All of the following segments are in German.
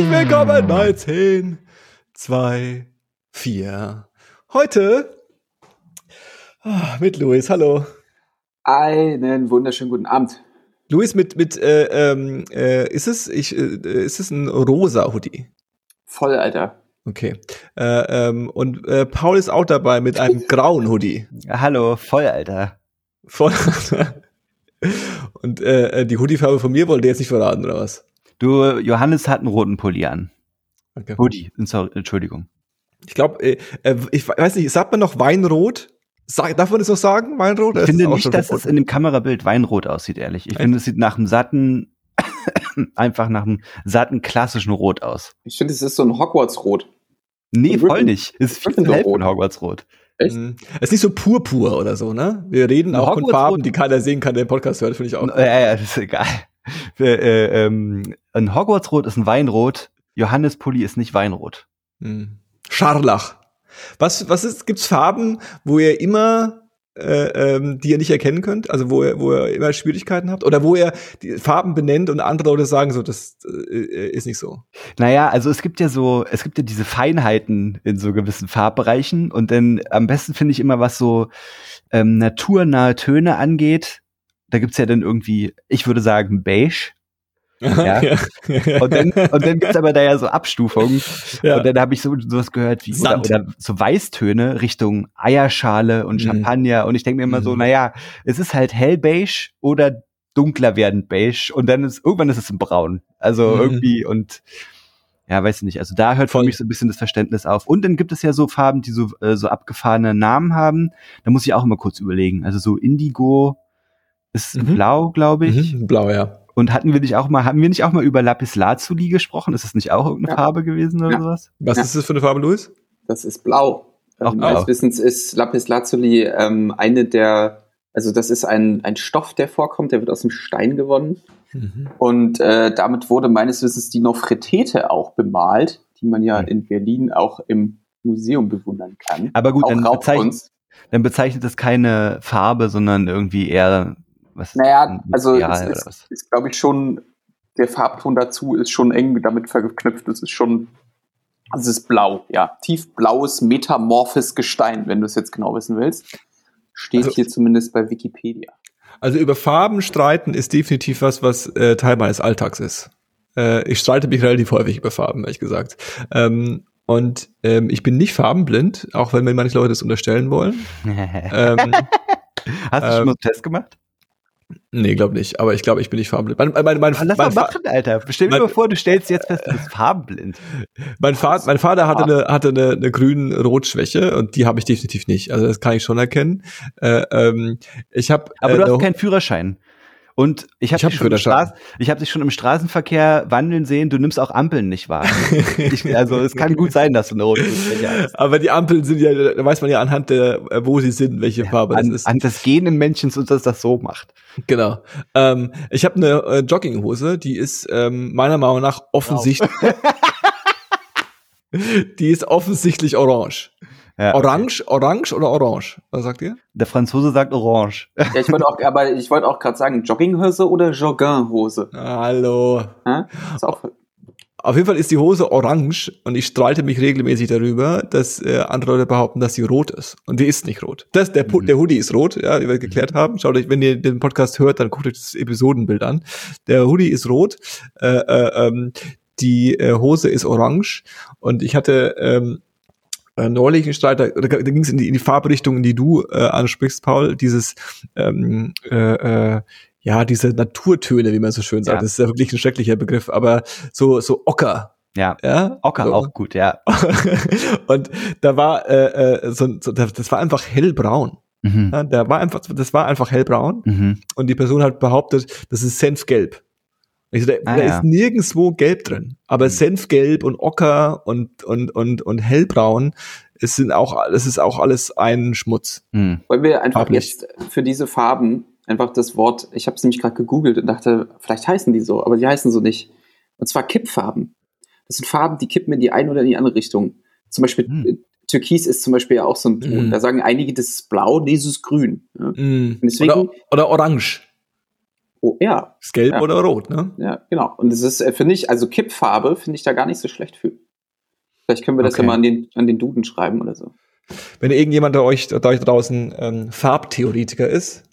Herzlich willkommen bei 10, 2, 4. Heute ah, mit Luis. Hallo. Einen wunderschönen guten Abend. Luis mit mit äh, ähm, äh, ist es ich äh, ist es ein rosa Hoodie? Voll, Alter. Okay. Äh, ähm, und äh, Paul ist auch dabei mit einem grauen Hoodie. Hallo, voll, Alter. Voll. und äh, die Hoodie-Farbe von mir wollt ihr jetzt nicht verraten, oder was? Du, Johannes hat einen roten Pulli an. Okay. Hoodie, sorry, Entschuldigung. Ich glaube, äh, äh, ich weiß nicht, sagt man noch Weinrot? Sag, darf man das noch sagen, Weinrot? Ich finde nicht, dass es in dem Kamerabild Weinrot aussieht, ehrlich. Ich finde, es sieht nach einem satten, einfach nach einem satten klassischen Rot aus. Ich finde, es ist so ein Hogwarts-Rot. Nee, voll nicht. Es ist viel zu hell von Hogwarts-Rot. Echt? Mhm. Es ist nicht so purpur oder so, ne? Wir reden auch von Farben, die keiner sehen kann, der den Podcast hört, finde ich auch. Ja, ja, das ist egal. Äh, ähm, ein Hogwarts-Rot ist ein Weinrot. Johannes Pulli ist nicht Weinrot. Mhm. Scharlach. Was, was ist, gibt's Farben, wo ihr immer, äh, ähm, die ihr nicht erkennen könnt? Also wo ihr, wo ihr immer Schwierigkeiten habt? Oder wo ihr die Farben benennt und andere Leute sagen so, das äh, ist nicht so? Naja, also es gibt ja so, es gibt ja diese Feinheiten in so gewissen Farbbereichen und dann am besten finde ich immer, was so ähm, naturnahe Töne angeht. Da gibt's ja dann irgendwie, ich würde sagen, beige. Ja. ja. Und dann, und dann gibt's aber da ja so Abstufungen. Ja. Und dann habe ich so sowas gehört wie oder, oder, so Weißtöne Richtung Eierschale und mhm. Champagner. Und ich denke mir immer mhm. so, naja, es ist halt hellbeige oder dunkler werdend beige und dann ist irgendwann ist es ein Braun. Also mhm. irgendwie und ja, weiß ich nicht. Also da hört Voll. für mich so ein bisschen das Verständnis auf. Und dann gibt es ja so Farben, die so, äh, so abgefahrene Namen haben. Da muss ich auch immer kurz überlegen. Also so Indigo ist mhm. blau, glaube ich. Mhm. Blau, ja. Und hatten wir nicht auch mal, hatten wir nicht auch mal über Lapis Lazuli gesprochen? Ist das nicht auch irgendeine ja. Farbe gewesen oder ja. sowas? Was ja. ist das für eine Farbe, Luis? Das ist blau. Auch ähm, blau. Meines Wissens ist Lapis Lazuli ähm, eine der, also das ist ein, ein Stoff, der vorkommt, der wird aus dem Stein gewonnen. Mhm. Und äh, damit wurde meines Wissens die Nofretete auch bemalt, die man ja mhm. in Berlin auch im Museum bewundern kann. Aber gut, dann bezeichnet, dann bezeichnet das keine Farbe, sondern irgendwie eher was naja, also es ist, ist, ist glaube ich, schon, der Farbton dazu ist schon eng damit verknüpft. Es ist schon, es ist blau, ja. Tiefblaues, metamorphes Gestein, wenn du es jetzt genau wissen willst. Steht also, hier zumindest bei Wikipedia. Also über Farben streiten ist definitiv was, was äh, Teil meines Alltags ist. Äh, ich streite mich relativ häufig über Farben, ehrlich gesagt. Ähm, und ähm, ich bin nicht farbenblind, auch wenn mir manche Leute das unterstellen wollen. ähm, Hast du schon mal einen Test gemacht? Nee, glaube nicht. Aber ich glaube, ich bin nicht farbenblind. Mein, mein, mein, Lass mal machen, Alter. Stell dir mal vor, du stellst jetzt fest, du bist farbenblind. Mein, Vater, mein Vater hatte eine, hatte eine, eine grün-rot-Schwäche und die habe ich definitiv nicht. Also das kann ich schon erkennen. Äh, ähm, ich hab, Aber du äh, hast keinen Führerschein. Und ich habe dich, hab hab dich schon im Straßenverkehr wandeln sehen, du nimmst auch Ampeln nicht wahr. ich, also es kann gut sein, dass du eine rote hast. Aber die Ampeln sind ja, da weiß man ja anhand der, wo sie sind, welche ja, Farbe an, das ist. An des gehenden Menschen, und dass das so macht. Genau. Ähm, ich habe eine äh, Jogginghose, die ist ähm, meiner Meinung nach offensichtlich. die ist offensichtlich orange. Ja, orange, okay. orange oder orange? Was sagt ihr? Der Franzose sagt orange. Ja, ich wollte auch, aber ich wollte auch gerade sagen, Jogginghose oder Jogginghose? Hallo. Ja? Ist auch auf jeden Fall ist die Hose orange und ich streite mich regelmäßig darüber, dass äh, andere Leute behaupten, dass sie rot ist. Und die ist nicht rot. Das, der, mhm. der Hoodie ist rot, ja, wie wir geklärt haben. Schaut euch, wenn ihr den Podcast hört, dann guckt euch das Episodenbild an. Der Hoodie ist rot. Äh, äh, ähm, die äh, Hose ist orange. Und ich hatte ähm, äh, neulich ein Streit, da, da ging es in die, in die Farbrichtung, in die du äh, ansprichst, Paul, dieses ähm, äh, äh, ja, diese Naturtöne, wie man so schön sagt. Ja. Das ist ja wirklich ein schrecklicher Begriff, aber so, so Ocker. Ja, ja? Ocker so. auch gut, ja. und da war äh, äh, so, so, das war einfach hellbraun. Mhm. Ja, der war einfach, das war einfach hellbraun. Mhm. Und die Person hat behauptet, das ist Senfgelb. Ich so, da, ah, da ja. ist nirgendwo gelb drin. Aber mhm. Senfgelb und Ocker und, und, und, und hellbraun, es sind auch, es ist auch alles ein Schmutz. Mhm. Wollen wir einfach Farblich. jetzt für diese Farben einfach das Wort, ich habe es nämlich gerade gegoogelt und dachte, vielleicht heißen die so, aber die heißen so nicht. Und zwar Kippfarben. Das sind Farben, die kippen in die eine oder in die andere Richtung. Zum Beispiel mhm. Türkis ist zum Beispiel ja auch so ein Ton. Mhm. Da sagen einige, das ist blau, nee, das ist grün. Ja? Mhm. Deswegen, oder, oder orange. Oh, ja. Ist gelb ja. oder rot, ne? Ja, genau. Und es ist, äh, finde ich, also Kippfarbe finde ich da gar nicht so schlecht für. Vielleicht können wir das okay. ja mal an den, an den Duden schreiben oder so. Wenn irgendjemand da euch, da euch draußen ähm, Farbtheoretiker ist,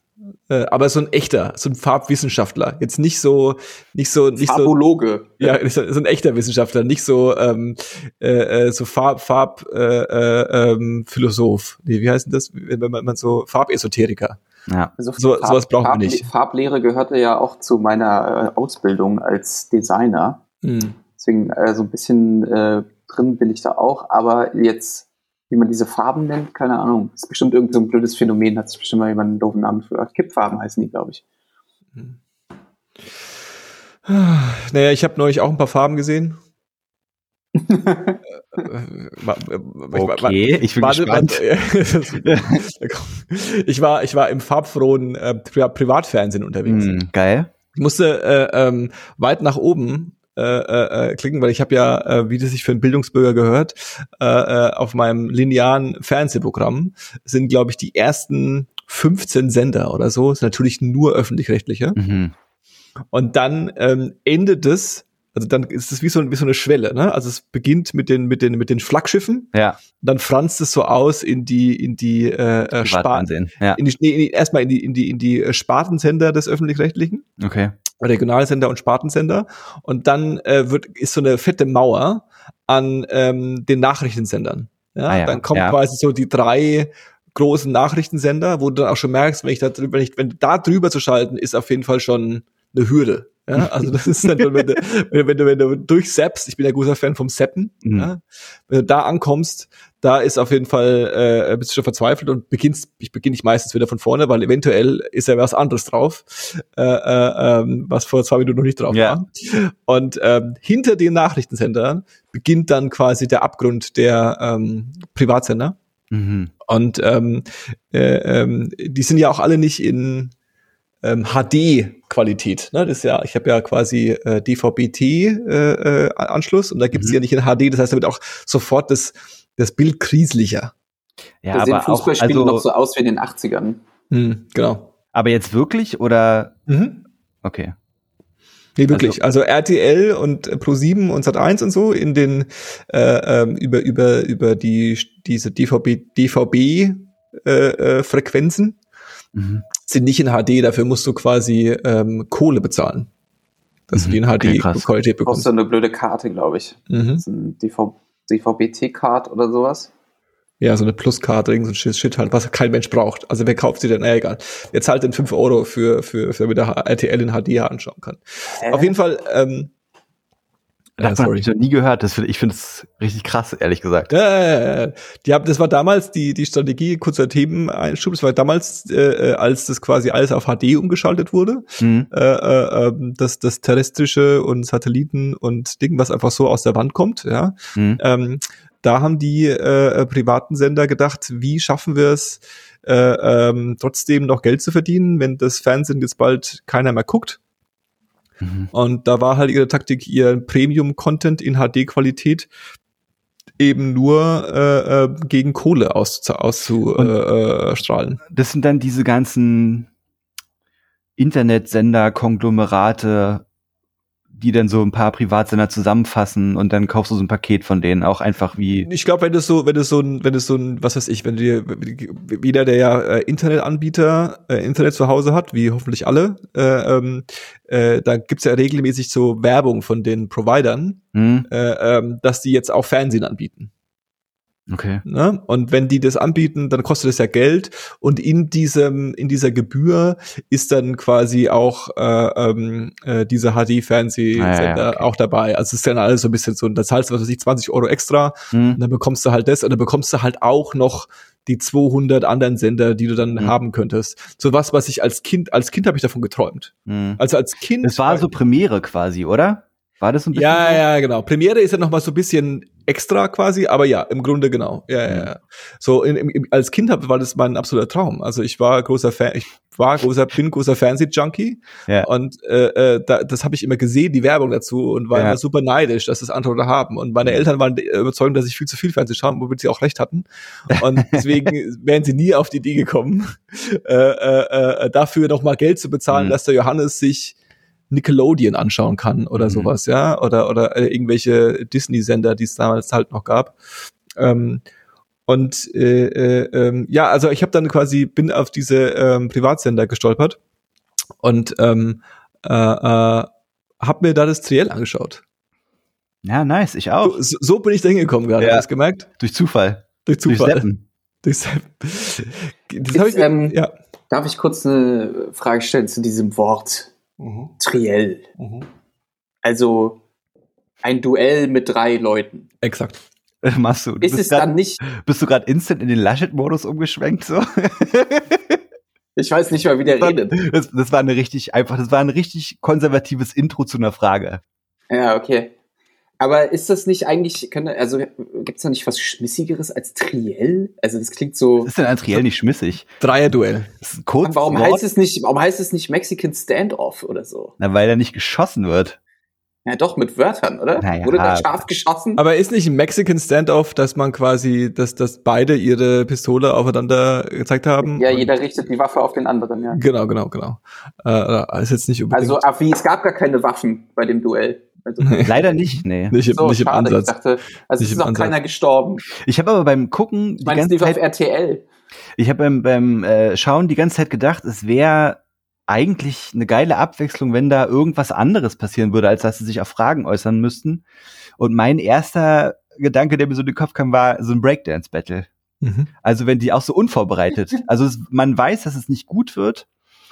äh, aber so ein echter, so ein Farbwissenschaftler, jetzt nicht so, nicht so, nicht Farbologe. so. Ja, so, ein echter Wissenschaftler, nicht so, ähm, äh, äh so Farb, Farb, äh, äh, ähm, Philosoph. Nee, wie heißt denn das, wenn man, wenn man so Farbesoteriker? Ja. Also so, Farb, sowas brauchen Farb, wir nicht. Farblehre gehörte ja auch zu meiner äh, Ausbildung als Designer. Mhm. Deswegen äh, so ein bisschen äh, drin bin ich da auch, aber jetzt, wie man diese Farben nennt, keine Ahnung. Das ist bestimmt irgendein so ein blödes Phänomen, hat sich bestimmt mal jemand einen doofen Namen für. Kippfarben heißen die, glaube ich. Mhm. Naja, ich habe neulich auch ein paar Farben gesehen. Okay, ich bin warte, gespannt. ich war, ich war im farbfrohen äh, Pri Privatfernsehen unterwegs. Mm, geil. Ich musste äh, ähm, weit nach oben äh, äh, äh, klicken, weil ich habe ja, äh, wie das sich für einen Bildungsbürger gehört, äh, äh, auf meinem linearen Fernsehprogramm sind, glaube ich, die ersten 15 Sender oder so, ist natürlich nur öffentlich-rechtliche. Mhm. Und dann ähm, endet es also dann ist es wie so, wie so eine Schwelle, ne? Also es beginnt mit den mit den mit den Flaggschiffen. Ja. Dann franzt es so aus in die in die äh, äh Sparten, ja. in die, nee, erstmal in die in die in die äh, Spartensender des öffentlich-rechtlichen. Okay. Regionalsender und Spartensender und dann äh, wird ist so eine fette Mauer an ähm, den Nachrichtensendern. Ja, ah, ja. dann kommt ja. quasi so die drei großen Nachrichtensender, wo du dann auch schon merkst, wenn ich da drüber, ich, wenn da drüber zu schalten, ist auf jeden Fall schon eine Hürde. Ja, also das ist dann, wenn du, wenn du, wenn du durchseppst, ich bin ja großer Fan vom Seppen, mhm. ja, wenn du da ankommst, da ist auf jeden Fall, äh, bist du schon verzweifelt und beginnst, ich beginne nicht meistens wieder von vorne, weil eventuell ist ja was anderes drauf, äh, äh, ähm, was vor zwei Minuten noch nicht drauf ja. war. Und ähm, hinter den Nachrichtensendern beginnt dann quasi der Abgrund der ähm, Privatsender. Mhm. Und ähm, äh, ähm, die sind ja auch alle nicht in ähm, HD-Qualität. Ne? Das ist ja, ich habe ja quasi äh, DVB-T-Anschluss äh, und da gibt's mhm. ja nicht in HD. Das heißt, da wird auch sofort das, das Bild krislicher. Ja, da aber sehen Fußballspiele also, noch so aus wie in den 80ern. Hm, genau. Aber jetzt wirklich oder? Mhm. Okay. Nee, wirklich. Also, also RTL und Pro7 und Sat1 und so in den äh, ähm, über über über die diese DVB DVB äh, äh, Frequenzen mhm sind nicht in HD, dafür musst du quasi ähm, Kohle bezahlen. Dass mhm, du die in HD-Qualität okay, bekommst. Du eine blöde Karte, glaube ich. Mhm. Das ist ein DV DVB-T-Card oder sowas. Ja, so eine Pluskarte, irgend so ein Shit halt, was kein Mensch braucht. Also wer kauft sie denn? Na egal. Wer zahlt denn 5 Euro für, für, für damit er RTL in HD anschauen kann. Äh? Auf jeden Fall, ähm, Davon habe ich noch nie gehört. Das find, ich finde es richtig krass, ehrlich gesagt. Ja, die haben, das war damals die, die Strategie, kurzer Themeneinschub, das war damals, äh, als das quasi alles auf HD umgeschaltet wurde, mhm. äh, äh, ähm, das, das terrestrische und Satelliten und Ding, was einfach so aus der Wand kommt, ja. Mhm. Ähm, da haben die äh, privaten Sender gedacht, wie schaffen wir es, äh, ähm, trotzdem noch Geld zu verdienen, wenn das Fernsehen jetzt bald keiner mehr guckt Mhm. Und da war halt ihre Taktik, ihr Premium-Content in HD-Qualität eben nur äh, äh, gegen Kohle auszustrahlen. Äh, äh, das sind dann diese ganzen Internetsender, Konglomerate, die dann so ein paar Privatsender zusammenfassen und dann kaufst du so ein Paket von denen auch einfach wie. Ich glaube, wenn das so, wenn es so ein, wenn es so ein, was weiß ich, wenn dir wieder der ja äh, Internetanbieter äh, Internet zu Hause hat, wie hoffentlich alle, äh, ähm, äh, da gibt's ja regelmäßig so Werbung von den Providern, mhm. äh, ähm, dass die jetzt auch Fernsehen anbieten. Okay. Ne? Und wenn die das anbieten, dann kostet es ja Geld und in diesem in dieser Gebühr ist dann quasi auch äh, ähm, äh, dieser HD-Fernsehsender ah, ja, ja, okay. auch dabei. Also es ist dann alles so ein bisschen so, da zahlst du was weiß ich 20 Euro extra mhm. und dann bekommst du halt das und dann bekommst du halt auch noch die 200 anderen Sender, die du dann mhm. haben könntest. So was, was ich als Kind als Kind habe ich davon geträumt. Mhm. Also als Kind. Es war so Premiere quasi, oder? War das ein bisschen? Ja, so? ja, genau. Premiere ist ja noch mal so ein bisschen extra quasi, aber ja, im Grunde genau. Ja, ja, ja. So in, im, als Kind hab, war das mein absoluter Traum. Also ich war großer Fan, ich war großer, bin großer Fernseh-Junkie ja. und äh, äh, da, das habe ich immer gesehen, die Werbung dazu und war ja. immer super neidisch, dass das andere haben. Und meine Eltern waren überzeugt, dass ich viel zu viel Fernseh schaue, womit sie auch recht hatten. Und deswegen wären sie nie auf die Idee gekommen, äh, äh, äh, dafür noch mal Geld zu bezahlen, mhm. dass der Johannes sich Nickelodeon anschauen kann oder mhm. sowas, ja, oder oder äh, irgendwelche Disney-Sender, die es damals halt noch gab. Ähm, und äh, äh, ähm, ja, also ich habe dann quasi bin auf diese ähm, Privatsender gestolpert und ähm, äh, äh, habe mir da das Triell angeschaut. Ja, nice, ich auch. So, so bin ich da hingekommen gerade, ja. hast du gemerkt? Durch Zufall. Durch Zufall. Durch Seppen. Durch Seppen. Das Ist, ich, ähm, ja. Darf ich kurz eine Frage stellen zu diesem Wort? Mhm. Triell. Mhm. Also ein Duell mit drei Leuten. Exakt. Machst du. du ist es grad, dann nicht. Bist du gerade instant in den Laschet-Modus umgeschwenkt so? ich weiß nicht mal, wie der das redet. das, das war eine richtig einfach, das war ein richtig konservatives Intro zu einer Frage. Ja, okay. Aber ist das nicht eigentlich, können, also gibt es da nicht was Schmissigeres als Triell? Also das klingt so. Was ist denn ein Triell nicht schmissig? Dreierduell. Warum heißt es nicht, warum heißt es nicht Mexican Standoff oder so? Na, weil da nicht geschossen wird. Ja, doch, mit Wörtern, oder? Naja, Wurde da scharf geschossen? Aber ist nicht ein Mexican Standoff, dass man quasi, dass, dass beide ihre Pistole aufeinander gezeigt haben? Ja, jeder richtet die Waffe auf den anderen, ja. Genau, genau, genau. Äh, ist jetzt nicht unbedingt. Also, wie, es gab gar keine Waffen bei dem Duell. Also, Leider nicht, nee. Nicht, so, nicht im Ansatz. Ich dachte, also nicht es ist noch keiner gestorben. Ich habe aber beim Gucken die ganze Zeit, auf RTL. Ich habe beim, beim äh, Schauen die ganze Zeit gedacht, es wäre eigentlich eine geile Abwechslung, wenn da irgendwas anderes passieren würde, als dass sie sich auf Fragen äußern müssten. Und mein erster Gedanke, der mir so in den Kopf kam, war so ein Breakdance-Battle. Mhm. Also wenn die auch so unvorbereitet. Also es, man weiß, dass es nicht gut wird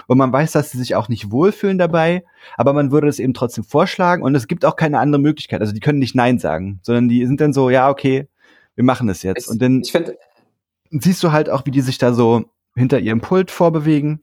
und man weiß, dass sie sich auch nicht wohlfühlen dabei, aber man würde es eben trotzdem vorschlagen und es gibt auch keine andere Möglichkeit. Also die können nicht Nein sagen, sondern die sind dann so, ja, okay, wir machen es jetzt. Es, und dann ich siehst du halt auch, wie die sich da so hinter ihrem Pult vorbewegen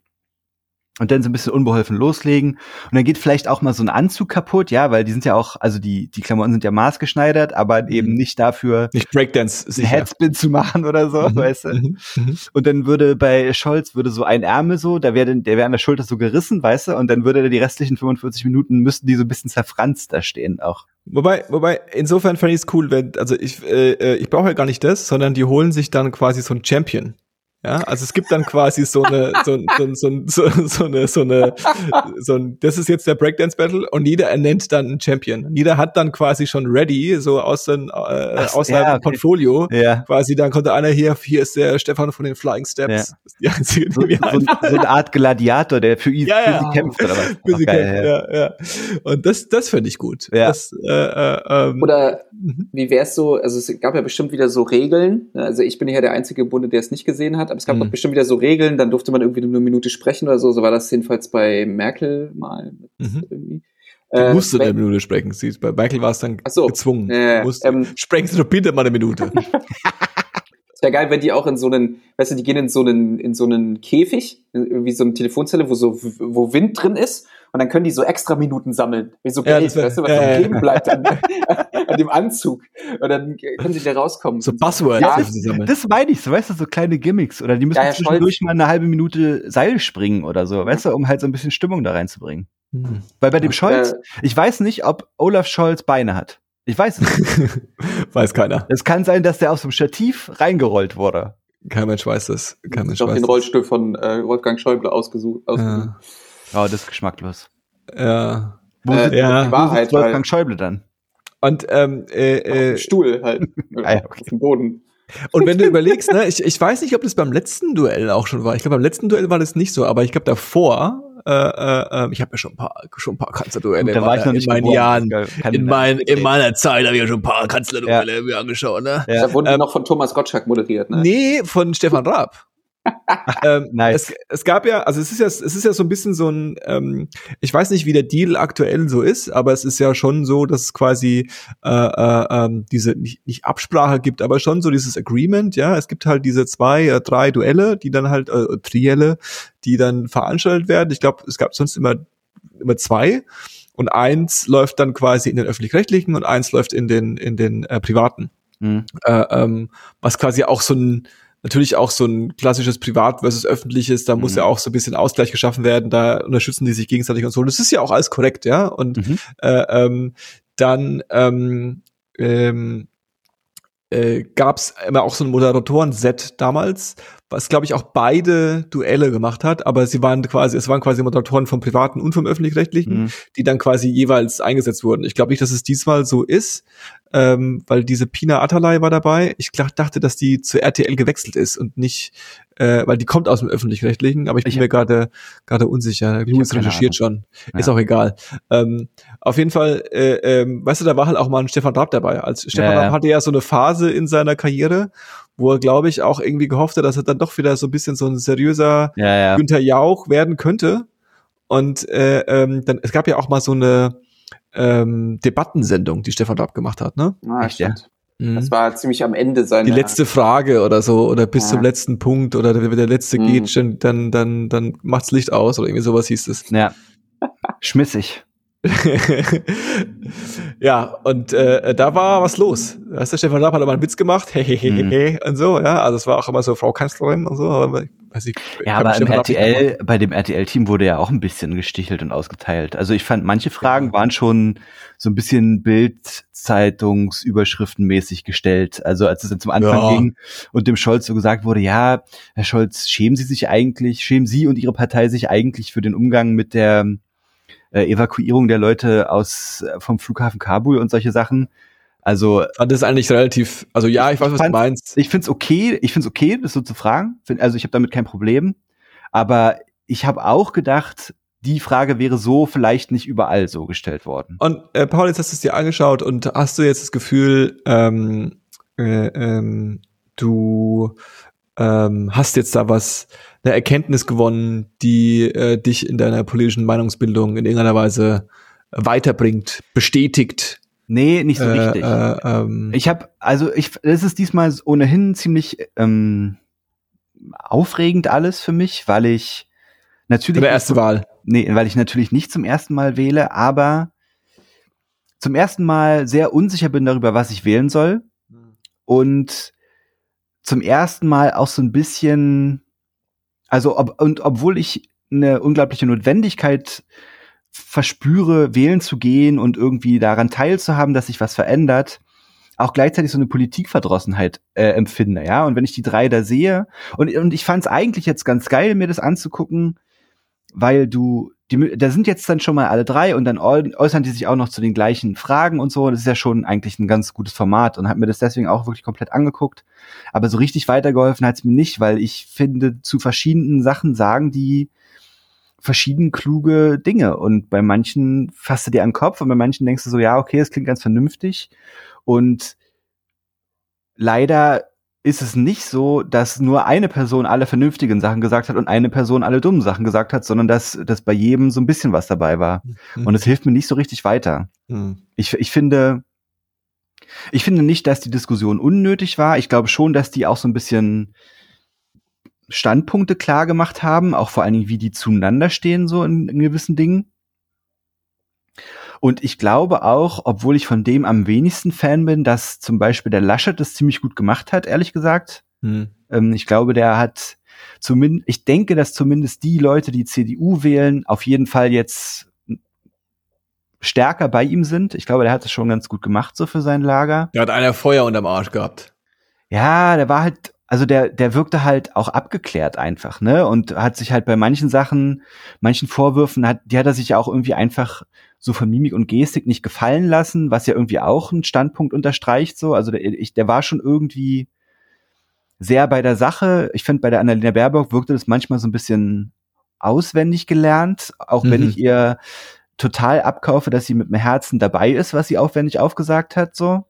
und dann so ein bisschen unbeholfen loslegen. Und dann geht vielleicht auch mal so ein Anzug kaputt, ja, weil die sind ja auch, also die, die Klamotten sind ja maßgeschneidert, aber eben mhm. nicht dafür, nicht Breakdance, sicher. Headspin zu machen oder so, mhm. weißt du. Mhm. mhm. Und dann würde bei Scholz würde so ein Ärmel so, da wäre der wäre an der Schulter so gerissen, weißt du, und dann würde die restlichen 45 Minuten müssten die so ein bisschen zerfranst da stehen auch. Wobei, wobei, insofern fand ich es cool, wenn, also ich, äh, äh ich brauche ja gar nicht das, sondern die holen sich dann quasi so ein Champion. Ja, also es gibt dann quasi so eine, so, so, so, so, so eine, so eine, so ein, das ist jetzt der Breakdance Battle und jeder ernennt dann einen Champion. Jeder hat dann quasi schon ready, so aus dem, äh, aus seinem ja, okay. Portfolio. Ja. Quasi, dann konnte einer hier, hier ist der Stefan von den Flying Steps. Ja. die einzige, die so, so, so, eine Art Gladiator, der für ihn, ja, ja. für sie kämpft oder was. Für sie kämpft, ja. ja, Und das, das finde ich gut. Ja. Das, äh, äh, ähm, oder mhm. wie wär's so, also es gab ja bestimmt wieder so Regeln. Also ich bin ja der einzige Bunde, der es nicht gesehen hat aber es gab mhm. auch bestimmt wieder so Regeln, dann durfte man irgendwie nur eine Minute sprechen oder so. So war das jedenfalls bei Merkel mal. Mhm. Irgendwie. Du äh, musst eine Minute sprechen. Siehst, bei Merkel war es dann so, gezwungen. Äh, musst, ähm, sprechen Sie doch bitte mal eine Minute. wäre geil, wenn die auch in so einen, weißt du, die gehen in so einen, in so einen Käfig, wie so eine Telefonzelle, wo so, wo Wind drin ist und dann können die so extra Minuten sammeln. Wie so Geld, ja, weißt du, was äh, so kleben bleibt an, an, dem Anzug. Und dann können sie da rauskommen. So Buzzwords. Ja, das, das meine ich so, weißt du, so kleine Gimmicks. Oder die müssen ja, ja, zwischendurch mal eine halbe Minute Seil springen oder so, weißt du, um halt so ein bisschen Stimmung da reinzubringen. Hm. Weil bei dem Scholz, äh, ich weiß nicht, ob Olaf Scholz Beine hat. Ich weiß es nicht. weiß keiner. Es kann sein, dass der aus dem Stativ reingerollt wurde. Kein Mensch weiß das. Kein Mensch ich weiß den Rollstuhl von äh, Wolfgang Schäuble ausgesucht. ausgesucht. Ja. Oh, das ist geschmacklos. Ja. Wo äh, ja. Die Wahrheit Wolfgang halt. Schäuble dann? Und ähm, äh, äh, Stuhl halt. ah, ja, okay. Auf dem Boden. Und wenn du überlegst, ne, ich, ich weiß nicht, ob das beim letzten Duell auch schon war. Ich glaube, beim letzten Duell war das nicht so, aber ich glaube davor, äh, äh, ähm, ich habe ja schon ein paar, schon ein paar Kanzlerduelle da war ich noch nicht in meinen Jahren, in, mein, in meiner Zeit habe ich ja schon ein paar Kanzlerduelle ja. mir angeschaut. Ne? Ja. Da wurden ähm, noch von Thomas Gottschalk moderiert. Ne? Nee, von Stefan Raab ähm, nice. es, es gab ja, also es ist ja, es ist ja so ein bisschen so ein, ähm, ich weiß nicht, wie der Deal aktuell so ist, aber es ist ja schon so, dass es quasi äh, äh, ähm, diese nicht, nicht Absprache gibt, aber schon so dieses Agreement, ja. Es gibt halt diese zwei, äh, drei Duelle, die dann halt äh, Trielle, die dann veranstaltet werden. Ich glaube, es gab sonst immer immer zwei und eins läuft dann quasi in den öffentlich-rechtlichen und eins läuft in den in den äh, privaten. Mhm. Äh, ähm, was quasi auch so ein, natürlich auch so ein klassisches Privat versus öffentliches, da muss mhm. ja auch so ein bisschen Ausgleich geschaffen werden, da unterstützen die sich gegenseitig und so. Das ist ja auch alles korrekt, ja. Und mhm. äh, ähm, dann ähm, ähm, äh, gab es immer auch so ein Moderatoren-Set damals, was glaube ich auch beide Duelle gemacht hat, aber sie waren quasi, es waren quasi Moderatoren vom privaten und vom öffentlich-rechtlichen, mhm. die dann quasi jeweils eingesetzt wurden. Ich glaube nicht, dass es diesmal so ist, ähm, weil diese Pina Atalay war dabei. Ich dachte, dass die zu RTL gewechselt ist und nicht, äh, weil die kommt aus dem öffentlich-rechtlichen, aber ich bin ich mir gerade gerade unsicher. Louis recherchiert schon, ja. ist auch egal. Ähm, auf jeden Fall, äh, ähm, weißt du, da war halt auch mal ein Stefan Raab dabei. Als Stefan ja, Raab hatte ja so eine Phase in seiner Karriere, wo er, glaube ich, auch irgendwie gehofft hat, dass er dann doch wieder so ein bisschen so ein seriöser ja, ja. Günther Jauch werden könnte. Und äh, ähm, dann, es gab ja auch mal so eine ähm, Debattensendung, die Stefan Raab gemacht hat, ne? Ah, Echt, stimmt. Ja. Das war ziemlich am Ende seiner. Die letzte Frage oder so, oder bis ja. zum letzten Punkt, oder wenn der letzte mhm. geht, dann, dann, dann macht's Licht aus, oder irgendwie sowas hieß es. Ja. Schmissig. ja, und äh, da war was los. Da ist der Stefan Raab hat aber einen Witz gemacht, hehehehe, mhm. und so, ja. Also es war auch immer so Frau Kanzlerin und so, aber weiß ich. Ja, aber im RTL, bei dem RTL-Team wurde ja auch ein bisschen gestichelt und ausgeteilt. Also ich fand, manche Fragen ja. waren schon so ein bisschen Bild-Zeitungsüberschriftenmäßig gestellt. Also als es dann zum Anfang ja. ging und dem Scholz so gesagt wurde, ja, Herr Scholz, schämen Sie sich eigentlich, schämen Sie und Ihre Partei sich eigentlich für den Umgang mit der äh, Evakuierung der Leute aus äh, vom Flughafen Kabul und solche Sachen. Also das ist eigentlich relativ, also ja, ich, ich weiß, was du meinst. Ich finde es okay, ich finde es okay, das so zu fragen. Also ich habe damit kein Problem. Aber ich habe auch gedacht, die Frage wäre so vielleicht nicht überall so gestellt worden. Und äh, Paul, jetzt hast du es dir angeschaut und hast du jetzt das Gefühl, ähm, äh, ähm, du ähm, hast jetzt da was, eine Erkenntnis gewonnen, die äh, dich in deiner politischen Meinungsbildung in irgendeiner Weise weiterbringt, bestätigt? Nee, nicht so äh, richtig. Äh, ähm, ich habe, also ich, das ist diesmal ohnehin ziemlich ähm, aufregend alles für mich, weil ich natürlich. Oder erste Wahl. Nee, weil ich natürlich nicht zum ersten Mal wähle, aber zum ersten Mal sehr unsicher bin darüber, was ich wählen soll. Hm. Und zum ersten Mal auch so ein bisschen, also ob, und obwohl ich eine unglaubliche Notwendigkeit verspüre, wählen zu gehen und irgendwie daran teilzuhaben, dass sich was verändert, auch gleichzeitig so eine Politikverdrossenheit äh, empfinde, ja. Und wenn ich die drei da sehe, und, und ich fand es eigentlich jetzt ganz geil, mir das anzugucken, weil du die, da sind jetzt dann schon mal alle drei und dann äußern die sich auch noch zu den gleichen Fragen und so. Das ist ja schon eigentlich ein ganz gutes Format und hat mir das deswegen auch wirklich komplett angeguckt. Aber so richtig weitergeholfen hat es mir nicht, weil ich finde, zu verschiedenen Sachen sagen die verschieden kluge Dinge. Und bei manchen fasst du dir an den Kopf und bei manchen denkst du so, ja, okay, das klingt ganz vernünftig. Und leider ist es nicht so, dass nur eine Person alle vernünftigen Sachen gesagt hat und eine Person alle dummen Sachen gesagt hat, sondern dass, dass bei jedem so ein bisschen was dabei war. Mhm. Und es hilft mir nicht so richtig weiter. Mhm. Ich, ich finde, ich finde nicht, dass die Diskussion unnötig war. Ich glaube schon, dass die auch so ein bisschen Standpunkte klar gemacht haben, auch vor allen Dingen, wie die zueinander stehen, so in, in gewissen Dingen. Und ich glaube auch, obwohl ich von dem am wenigsten Fan bin, dass zum Beispiel der Laschet das ziemlich gut gemacht hat, ehrlich gesagt. Hm. Ähm, ich glaube, der hat zumindest, ich denke, dass zumindest die Leute, die CDU wählen, auf jeden Fall jetzt stärker bei ihm sind. Ich glaube, der hat es schon ganz gut gemacht so für sein Lager. Der hat einer Feuer unterm Arsch gehabt. Ja, der war halt, also der, der wirkte halt auch abgeklärt einfach, ne? Und hat sich halt bei manchen Sachen, manchen Vorwürfen, hat, die hat er sich auch irgendwie einfach so von Mimik und Gestik nicht gefallen lassen, was ja irgendwie auch einen Standpunkt unterstreicht, so. Also der, ich, der war schon irgendwie sehr bei der Sache. Ich finde, bei der Annalena Baerbock wirkte das manchmal so ein bisschen auswendig gelernt, auch mhm. wenn ich ihr total abkaufe, dass sie mit dem Herzen dabei ist, was sie aufwendig aufgesagt hat, so.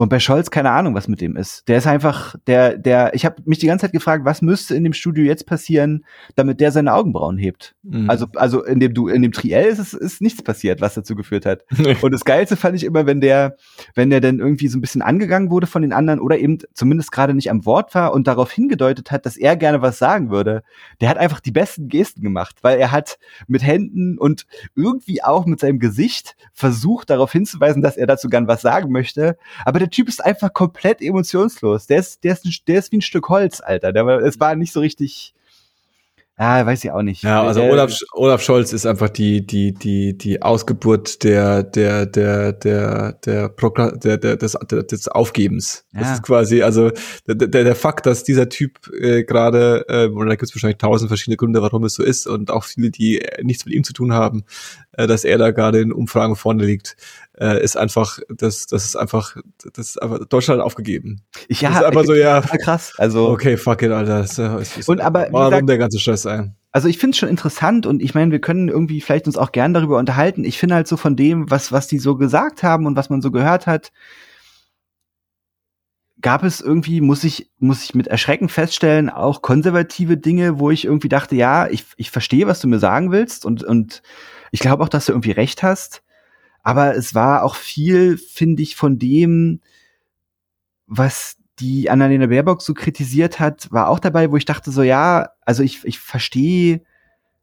Und bei Scholz keine Ahnung, was mit dem ist. Der ist einfach, der, der, ich habe mich die ganze Zeit gefragt, was müsste in dem Studio jetzt passieren, damit der seine Augenbrauen hebt. Mhm. Also, also in dem du, in dem Triell ist es ist nichts passiert, was dazu geführt hat. Und das Geilste fand ich immer, wenn der, wenn der dann irgendwie so ein bisschen angegangen wurde von den anderen oder eben zumindest gerade nicht am Wort war und darauf hingedeutet hat, dass er gerne was sagen würde. Der hat einfach die besten Gesten gemacht, weil er hat mit Händen und irgendwie auch mit seinem Gesicht versucht, darauf hinzuweisen, dass er dazu gern was sagen möchte. Aber der der Typ ist einfach komplett emotionslos. Der ist, der ist, der ist wie ein Stück Holz, Alter. Der, es war nicht so richtig, ja, weiß ich auch nicht. Ja, also der, Olaf, Olaf Scholz ist einfach die, die, die, die Ausgeburt der, der, der, der, der, der, der, der des, des Aufgebens. Ja. Das ist quasi, also der, der, der Fakt, dass dieser Typ äh, gerade, äh, und da gibt es wahrscheinlich tausend verschiedene Gründe, warum es so ist, und auch viele, die nichts mit ihm zu tun haben, äh, dass er da gerade in Umfragen vorne liegt, äh, ist einfach, das, das ist einfach, das ist einfach Deutschland aufgegeben. Ich, ja, das ist einfach so, ja. Krass. Also. Okay, fuck it, Alter. Das, das ist, und aber, warum gesagt, der ganze Stress ein? Also ich finde es schon interessant und ich meine, wir können irgendwie vielleicht uns auch gern darüber unterhalten. Ich finde halt so von dem, was, was die so gesagt haben und was man so gehört hat, gab es irgendwie, muss ich, muss ich mit Erschrecken feststellen, auch konservative Dinge, wo ich irgendwie dachte, ja, ich, ich verstehe, was du mir sagen willst und, und ich glaube auch, dass du irgendwie recht hast. Aber es war auch viel, finde ich, von dem, was die Annalena Baerbock so kritisiert hat, war auch dabei, wo ich dachte so, ja, also ich, ich verstehe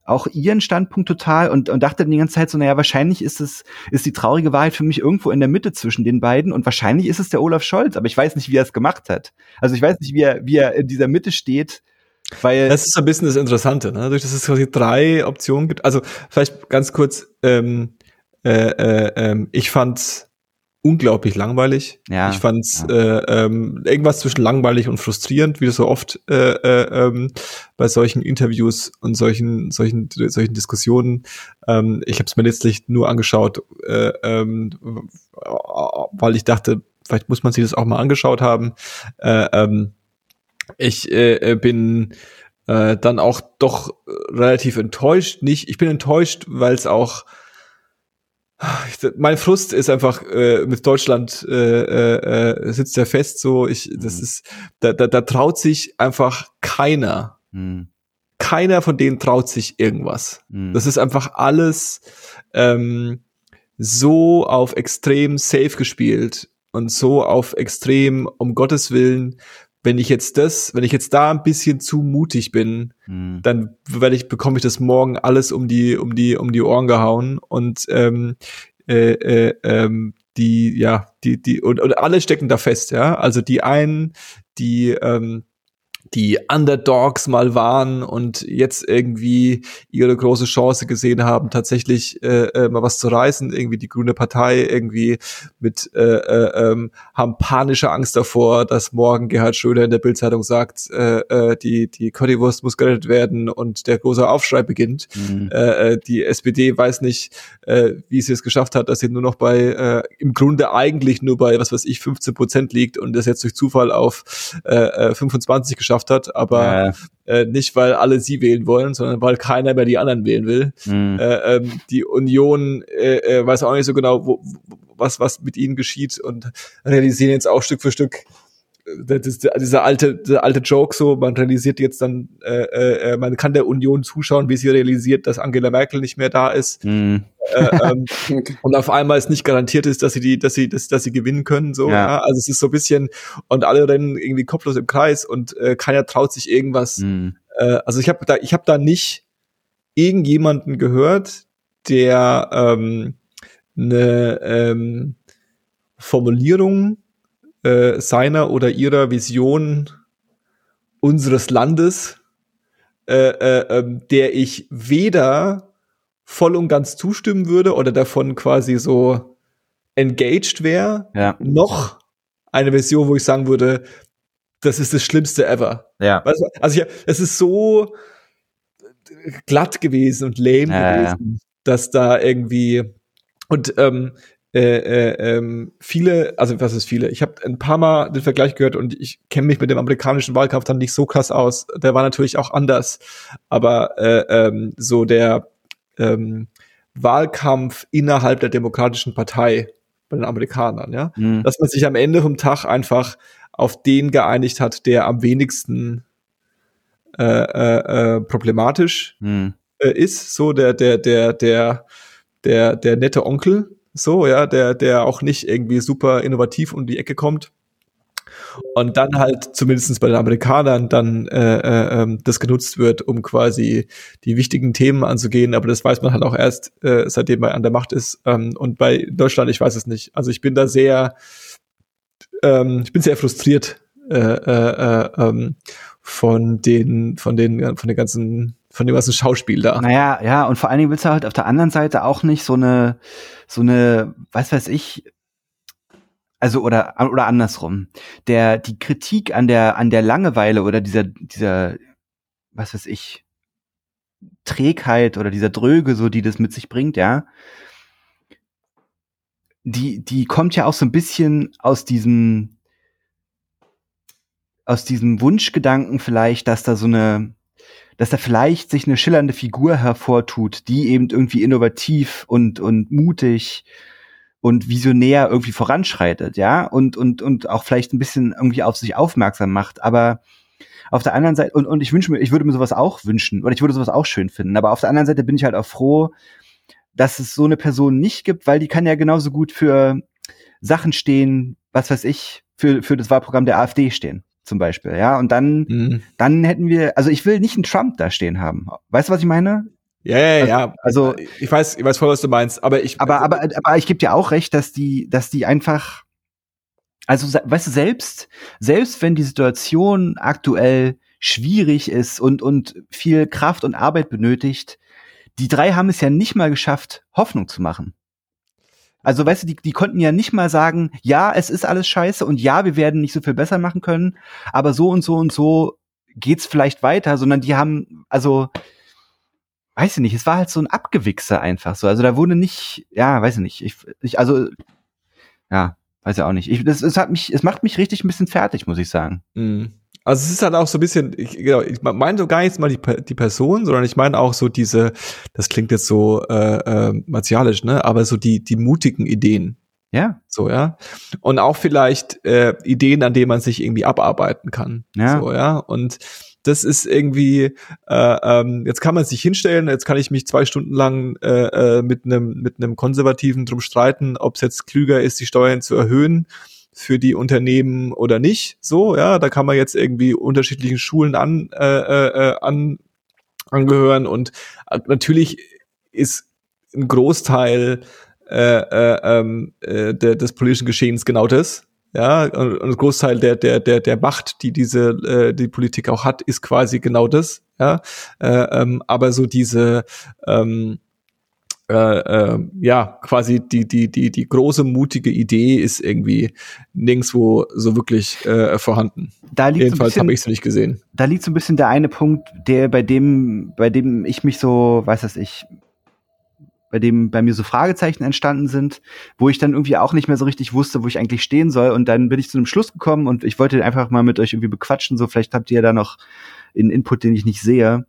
auch ihren Standpunkt total und, und dachte die ganze Zeit so, naja, wahrscheinlich ist es, ist die traurige Wahrheit für mich irgendwo in der Mitte zwischen den beiden und wahrscheinlich ist es der Olaf Scholz, aber ich weiß nicht, wie er es gemacht hat. Also ich weiß nicht, wie er, wie er in dieser Mitte steht, weil. Das ist so ein bisschen das Interessante, ne? Durch dass es quasi drei Optionen gibt. Also vielleicht ganz kurz, ähm, äh, äh, ähm, ich fand's unglaublich langweilig. Ja, ich fand's ja. äh, ähm, irgendwas zwischen langweilig und frustrierend, wie das so oft äh, äh, ähm, bei solchen Interviews und solchen solchen solchen Diskussionen. Ähm, ich habe es mir letztlich nur angeschaut, äh, ähm, weil ich dachte, vielleicht muss man sich das auch mal angeschaut haben. Äh, ähm, ich äh, bin äh, dann auch doch relativ enttäuscht. Nicht, ich bin enttäuscht, weil es auch mein Frust ist einfach äh, mit Deutschland äh, äh, sitzt ja fest so ich das mhm. ist da, da, da traut sich einfach keiner mhm. keiner von denen traut sich irgendwas mhm. das ist einfach alles ähm, so auf extrem safe gespielt und so auf extrem um Gottes Willen wenn ich jetzt das, wenn ich jetzt da ein bisschen zu mutig bin, hm. dann werde ich, bekomme ich das morgen alles um die, um die, um die Ohren gehauen und ähm, äh, äh, ähm, die, ja, die, die, und, und alle stecken da fest, ja. Also die einen, die ähm, die Underdogs mal waren und jetzt irgendwie ihre große Chance gesehen haben, tatsächlich äh, äh, mal was zu reißen. Irgendwie die Grüne Partei irgendwie mit äh, äh, ähm, haben panische Angst davor, dass morgen Gerhard Schröder in der Bildzeitung sagt, äh, äh, die die Currywurst muss gerettet werden und der große Aufschrei beginnt. Mhm. Äh, äh die SPD weiß nicht, äh, wie sie es geschafft hat, dass sie nur noch bei äh, im Grunde eigentlich nur bei was weiß ich 15 Prozent liegt und das jetzt durch Zufall auf äh, 25 äh, geschafft geschafft hat, aber äh, nicht, weil alle sie wählen wollen, sondern weil keiner mehr die anderen wählen will. Mhm. Äh, ähm, die Union äh, äh, weiß auch nicht so genau, wo, was, was mit ihnen geschieht und realisieren jetzt auch Stück für Stück, das ist dieser alte, dieser alte Joke so, man realisiert jetzt dann, äh, äh, man kann der Union zuschauen, wie sie realisiert, dass Angela Merkel nicht mehr da ist. Mhm. Äh, ähm, und auf einmal ist nicht garantiert ist, dass sie die, dass sie, dass, dass sie gewinnen können. So, ja. ja. Also es ist so ein bisschen und alle rennen irgendwie kopflos im Kreis und äh, keiner traut sich irgendwas. Mhm. Äh, also ich habe da, ich habe da nicht irgendjemanden gehört, der ähm, eine ähm, Formulierung äh, seiner oder ihrer Vision unseres Landes, äh, äh, ähm, der ich weder voll und ganz zustimmen würde oder davon quasi so engaged wäre, ja. noch eine Vision, wo ich sagen würde, das ist das Schlimmste ever. Ja. Also ich, es ist so glatt gewesen und lame ja, gewesen, ja. dass da irgendwie und ähm, äh, äh, ähm, viele, also was ist viele? Ich habe ein paar Mal den Vergleich gehört und ich kenne mich mit dem amerikanischen Wahlkampf dann nicht so krass aus. Der war natürlich auch anders, aber äh, ähm, so der ähm, Wahlkampf innerhalb der Demokratischen Partei bei den Amerikanern, ja, mhm. dass man sich am Ende vom Tag einfach auf den geeinigt hat, der am wenigsten äh, äh, äh, problematisch mhm. äh, ist, so der der der der der der nette Onkel, so, ja, der, der auch nicht irgendwie super innovativ um die Ecke kommt. Und dann halt, zumindestens bei den Amerikanern, dann äh, äh, ähm, das genutzt wird, um quasi die wichtigen Themen anzugehen. Aber das weiß man halt auch erst, äh, seitdem man an der Macht ist. Ähm, und bei Deutschland, ich weiß es nicht. Also ich bin da sehr ähm, ich bin sehr frustriert äh, äh, äh, ähm, von den, von den, von den ganzen, von dem ganzen Schauspiel da. Naja, ja, und vor allen Dingen willst du halt auf der anderen Seite auch nicht so eine, so eine, was weiß ich, also oder oder andersrum. Der die Kritik an der an der Langeweile oder dieser dieser was weiß ich Trägheit oder dieser Dröge so, die das mit sich bringt, ja. Die die kommt ja auch so ein bisschen aus diesem aus diesem Wunschgedanken vielleicht, dass da so eine, dass da vielleicht sich eine schillernde Figur hervortut, die eben irgendwie innovativ und, und mutig und visionär irgendwie voranschreitet, ja, und, und, und auch vielleicht ein bisschen irgendwie auf sich aufmerksam macht, aber auf der anderen Seite, und, und ich wünsche mir, ich würde mir sowas auch wünschen, oder ich würde sowas auch schön finden, aber auf der anderen Seite bin ich halt auch froh, dass es so eine Person nicht gibt, weil die kann ja genauso gut für Sachen stehen, was weiß ich, für, für das Wahlprogramm der AfD stehen zum Beispiel, ja. Und dann, mhm. dann hätten wir, also ich will nicht einen Trump da stehen haben. Weißt du, was ich meine? Ja, ja, ja. Also, also ich weiß, ich weiß voll, was du meinst, aber ich. Aber, aber, aber ich gebe dir auch recht, dass die, dass die einfach, also, weißt du, selbst, selbst wenn die Situation aktuell schwierig ist und, und viel Kraft und Arbeit benötigt, die drei haben es ja nicht mal geschafft, Hoffnung zu machen. Also, weißt du, die, die konnten ja nicht mal sagen, ja, es ist alles scheiße und ja, wir werden nicht so viel besser machen können, aber so und so und so geht's vielleicht weiter, sondern die haben, also, weiß ich nicht, es war halt so ein Abgewichser einfach so. Also da wurde nicht, ja, weiß ich nicht, ich, ich also, ja, weiß ja auch nicht. Ich, das, es hat mich, es macht mich richtig ein bisschen fertig, muss ich sagen. Mhm. Also es ist halt auch so ein bisschen, ich, genau, ich meine so gar nicht mal die, die Person, sondern ich meine auch so diese, das klingt jetzt so äh, äh, martialisch, ne? Aber so die, die mutigen Ideen. Ja. So, ja. Und auch vielleicht äh, Ideen, an denen man sich irgendwie abarbeiten kann. Ja. So, ja. Und das ist irgendwie, äh, ähm, jetzt kann man sich hinstellen, jetzt kann ich mich zwei Stunden lang äh, äh, mit einem mit einem Konservativen drum streiten, ob es jetzt klüger ist, die Steuern zu erhöhen für die Unternehmen oder nicht. So, ja, da kann man jetzt irgendwie unterschiedlichen Schulen an, äh, äh, an angehören und äh, natürlich ist ein Großteil äh, äh, ähm, äh, des politischen Geschehens genau das. Ja, und ein Großteil der, der, der, der Macht, die diese, äh, die Politik auch hat, ist quasi genau das. Ja, äh, ähm, aber so diese, ähm, äh, äh, ja, quasi die, die, die, die große, mutige Idee ist irgendwie nirgendwo so wirklich äh, vorhanden. Da liegt Jedenfalls so habe ich es nicht gesehen. Da liegt so ein bisschen der eine Punkt, der bei dem, bei dem ich mich so, weiß das ich, bei dem bei mir so Fragezeichen entstanden sind, wo ich dann irgendwie auch nicht mehr so richtig wusste, wo ich eigentlich stehen soll. Und dann bin ich zu einem Schluss gekommen und ich wollte einfach mal mit euch irgendwie bequatschen. So, vielleicht habt ihr da noch einen Input, den ich nicht sehe.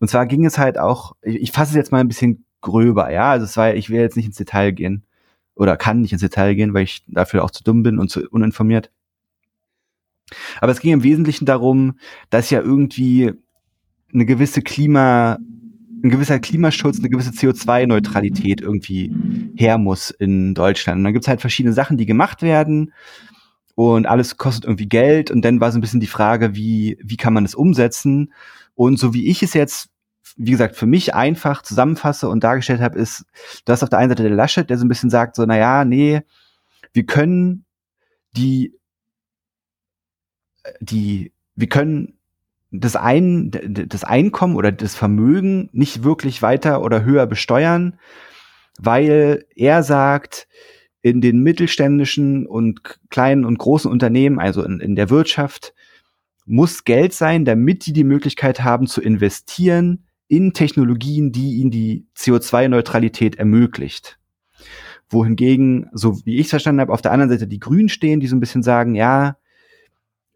Und zwar ging es halt auch, ich, ich fasse es jetzt mal ein bisschen gröber, ja. Also es war, ich will jetzt nicht ins Detail gehen oder kann nicht ins Detail gehen, weil ich dafür auch zu dumm bin und zu uninformiert. Aber es ging im Wesentlichen darum, dass ja irgendwie eine gewisse Klima, ein gewisser Klimaschutz, eine gewisse CO2-Neutralität irgendwie her muss in Deutschland. Und dann gibt's halt verschiedene Sachen, die gemacht werden und alles kostet irgendwie Geld. Und dann war so ein bisschen die Frage, wie, wie kann man das umsetzen? Und so wie ich es jetzt wie gesagt, für mich einfach zusammenfasse und dargestellt habe, ist, du hast auf der einen Seite der Laschet, der so ein bisschen sagt, so, naja, nee, wir können die, die, wir können das, ein, das Einkommen oder das Vermögen nicht wirklich weiter oder höher besteuern, weil er sagt, in den mittelständischen und kleinen und großen Unternehmen, also in, in der Wirtschaft, muss Geld sein, damit die die Möglichkeit haben zu investieren in Technologien, die ihnen die CO2-Neutralität ermöglicht. Wohingegen, so wie ich es verstanden habe, auf der anderen Seite die Grünen stehen, die so ein bisschen sagen, ja,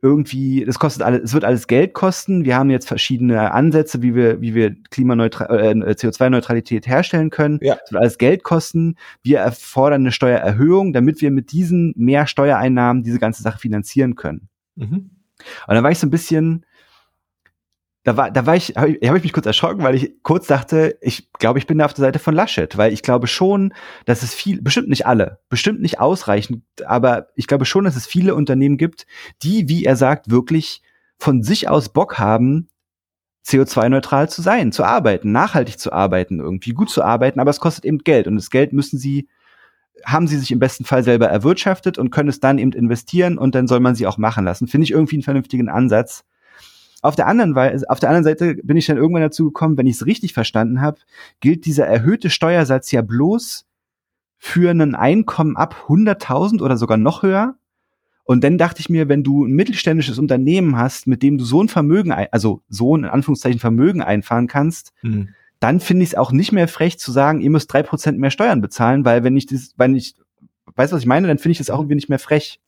irgendwie, das kostet alles, es wird alles Geld kosten. Wir haben jetzt verschiedene Ansätze, wie wir, wie wir Klimaneutral, äh, CO2-Neutralität herstellen können. Ja. Es wird alles Geld kosten. Wir erfordern eine Steuererhöhung, damit wir mit diesen mehr Steuereinnahmen diese ganze Sache finanzieren können. Mhm. Und dann war ich so ein bisschen, da war, da war ich, habe ich, hab ich mich kurz erschrocken, weil ich kurz dachte, ich glaube, ich bin da auf der Seite von Laschet, weil ich glaube schon, dass es viel, bestimmt nicht alle, bestimmt nicht ausreichend, aber ich glaube schon, dass es viele Unternehmen gibt, die, wie er sagt, wirklich von sich aus Bock haben, CO2-neutral zu sein, zu arbeiten, nachhaltig zu arbeiten, irgendwie gut zu arbeiten, aber es kostet eben Geld und das Geld müssen sie haben sie sich im besten Fall selber erwirtschaftet und können es dann eben investieren und dann soll man sie auch machen lassen. Finde ich irgendwie einen vernünftigen Ansatz. Auf der anderen Weise, auf der anderen Seite bin ich dann irgendwann dazu gekommen, wenn ich es richtig verstanden habe, gilt dieser erhöhte Steuersatz ja bloß für ein Einkommen ab 100.000 oder sogar noch höher. Und dann dachte ich mir, wenn du ein mittelständisches Unternehmen hast, mit dem du so ein Vermögen, also so ein in Anführungszeichen Vermögen einfahren kannst, hm. dann finde ich es auch nicht mehr frech zu sagen, ihr müsst drei Prozent mehr Steuern bezahlen, weil wenn ich das, wenn ich, weißt du, was ich meine, dann finde ich das auch irgendwie nicht mehr frech.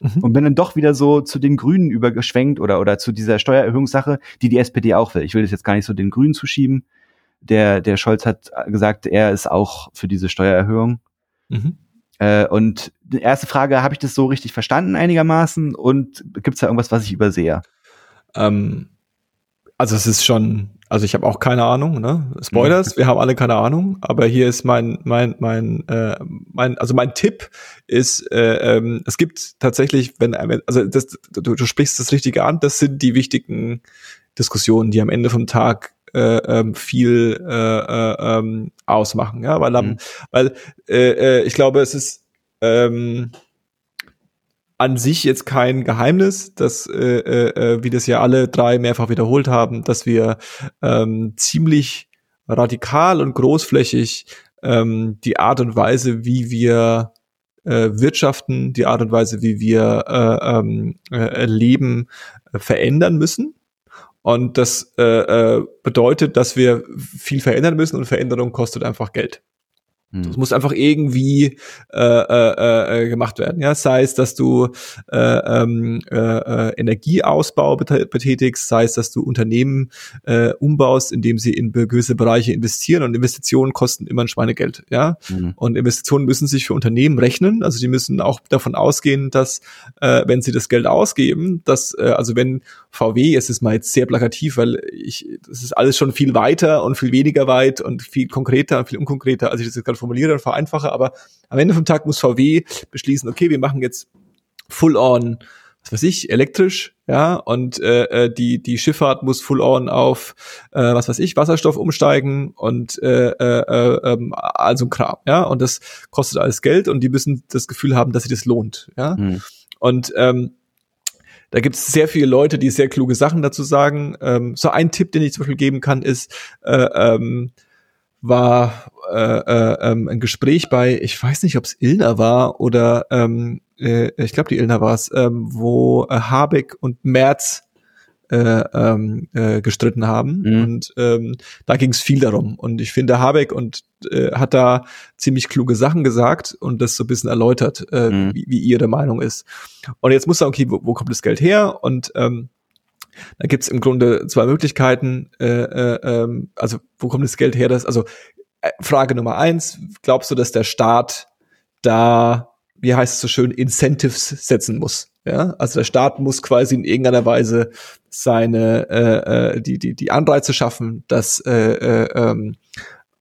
Mhm. Und bin dann doch wieder so zu den Grünen übergeschwenkt oder, oder zu dieser Steuererhöhungssache, die die SPD auch will. Ich will das jetzt gar nicht so den Grünen zuschieben. Der, der Scholz hat gesagt, er ist auch für diese Steuererhöhung. Mhm. Äh, und die erste Frage, habe ich das so richtig verstanden einigermaßen? Und gibt es da irgendwas, was ich übersehe? Ähm, also es ist schon, also ich habe auch keine Ahnung, ne? Spoilers, wir haben alle keine Ahnung, aber hier ist mein, mein, mein, äh, mein, also mein Tipp ist, äh, ähm, es gibt tatsächlich, wenn, also das, du, du sprichst das Richtige an, das sind die wichtigen Diskussionen, die am Ende vom Tag äh, ähm, viel äh, äh, ähm, ausmachen, ja, weil, mhm. weil äh, äh, ich glaube, es ist ähm, an sich jetzt kein Geheimnis, dass äh, äh, äh, wie das ja alle drei mehrfach wiederholt haben, dass wir ähm, ziemlich radikal und großflächig ähm, die Art und Weise, wie wir äh, wirtschaften, die Art und Weise, wie wir äh, ähm, äh, leben, äh, verändern müssen. Und das äh, äh, bedeutet, dass wir viel verändern müssen und Veränderung kostet einfach Geld. Das hm. muss einfach irgendwie äh, äh, äh, gemacht werden. Ja, sei es, dass du äh, ähm, äh, äh, Energieausbau betätigst, sei es, dass du Unternehmen äh, umbaust, indem sie in gewisse Bereiche investieren und Investitionen kosten immer ein Schweinegeld. Ja, mhm. und Investitionen müssen sich für Unternehmen rechnen. Also die müssen auch davon ausgehen, dass äh, wenn sie das Geld ausgeben, dass äh, also wenn VW, es ist mal jetzt sehr plakativ, weil ich, das ist alles schon viel weiter und viel weniger weit und viel konkreter und viel unkonkreter, als ich das jetzt gerade formuliere und vereinfache, aber am Ende vom Tag muss VW beschließen, okay, wir machen jetzt full on, was weiß ich, elektrisch, ja, und äh, äh, die, die Schifffahrt muss full on auf, äh, was weiß ich, Wasserstoff umsteigen und äh, äh, äh, also ein Kram, ja, und das kostet alles Geld und die müssen das Gefühl haben, dass sich das lohnt, ja. Hm. Und ähm, da gibt es sehr viele Leute, die sehr kluge Sachen dazu sagen. Ähm, so ein Tipp, den ich zum Beispiel geben kann, ist, äh, ähm, war äh, äh, ähm, ein Gespräch bei, ich weiß nicht, ob es Ilna war oder ähm, äh, ich glaube, die Ilna war es, ähm, wo äh, Habeck und Merz äh, ähm, äh, gestritten haben. Mhm. Und ähm, da ging es viel darum. Und ich finde, Habeck und äh, hat da ziemlich kluge Sachen gesagt und das so ein bisschen erläutert, äh, mhm. wie, wie ihre Meinung ist. Und jetzt muss er, okay, wo, wo kommt das Geld her? Und ähm, da gibt's im Grunde zwei Möglichkeiten. Äh, äh, ähm, also wo kommt das Geld her? Das, also äh, Frage Nummer eins, glaubst du, dass der Staat da, wie heißt es so schön, Incentives setzen muss? Ja, also der Staat muss quasi in irgendeiner Weise seine äh, äh, die die die Anreize schaffen, dass äh, äh, ähm,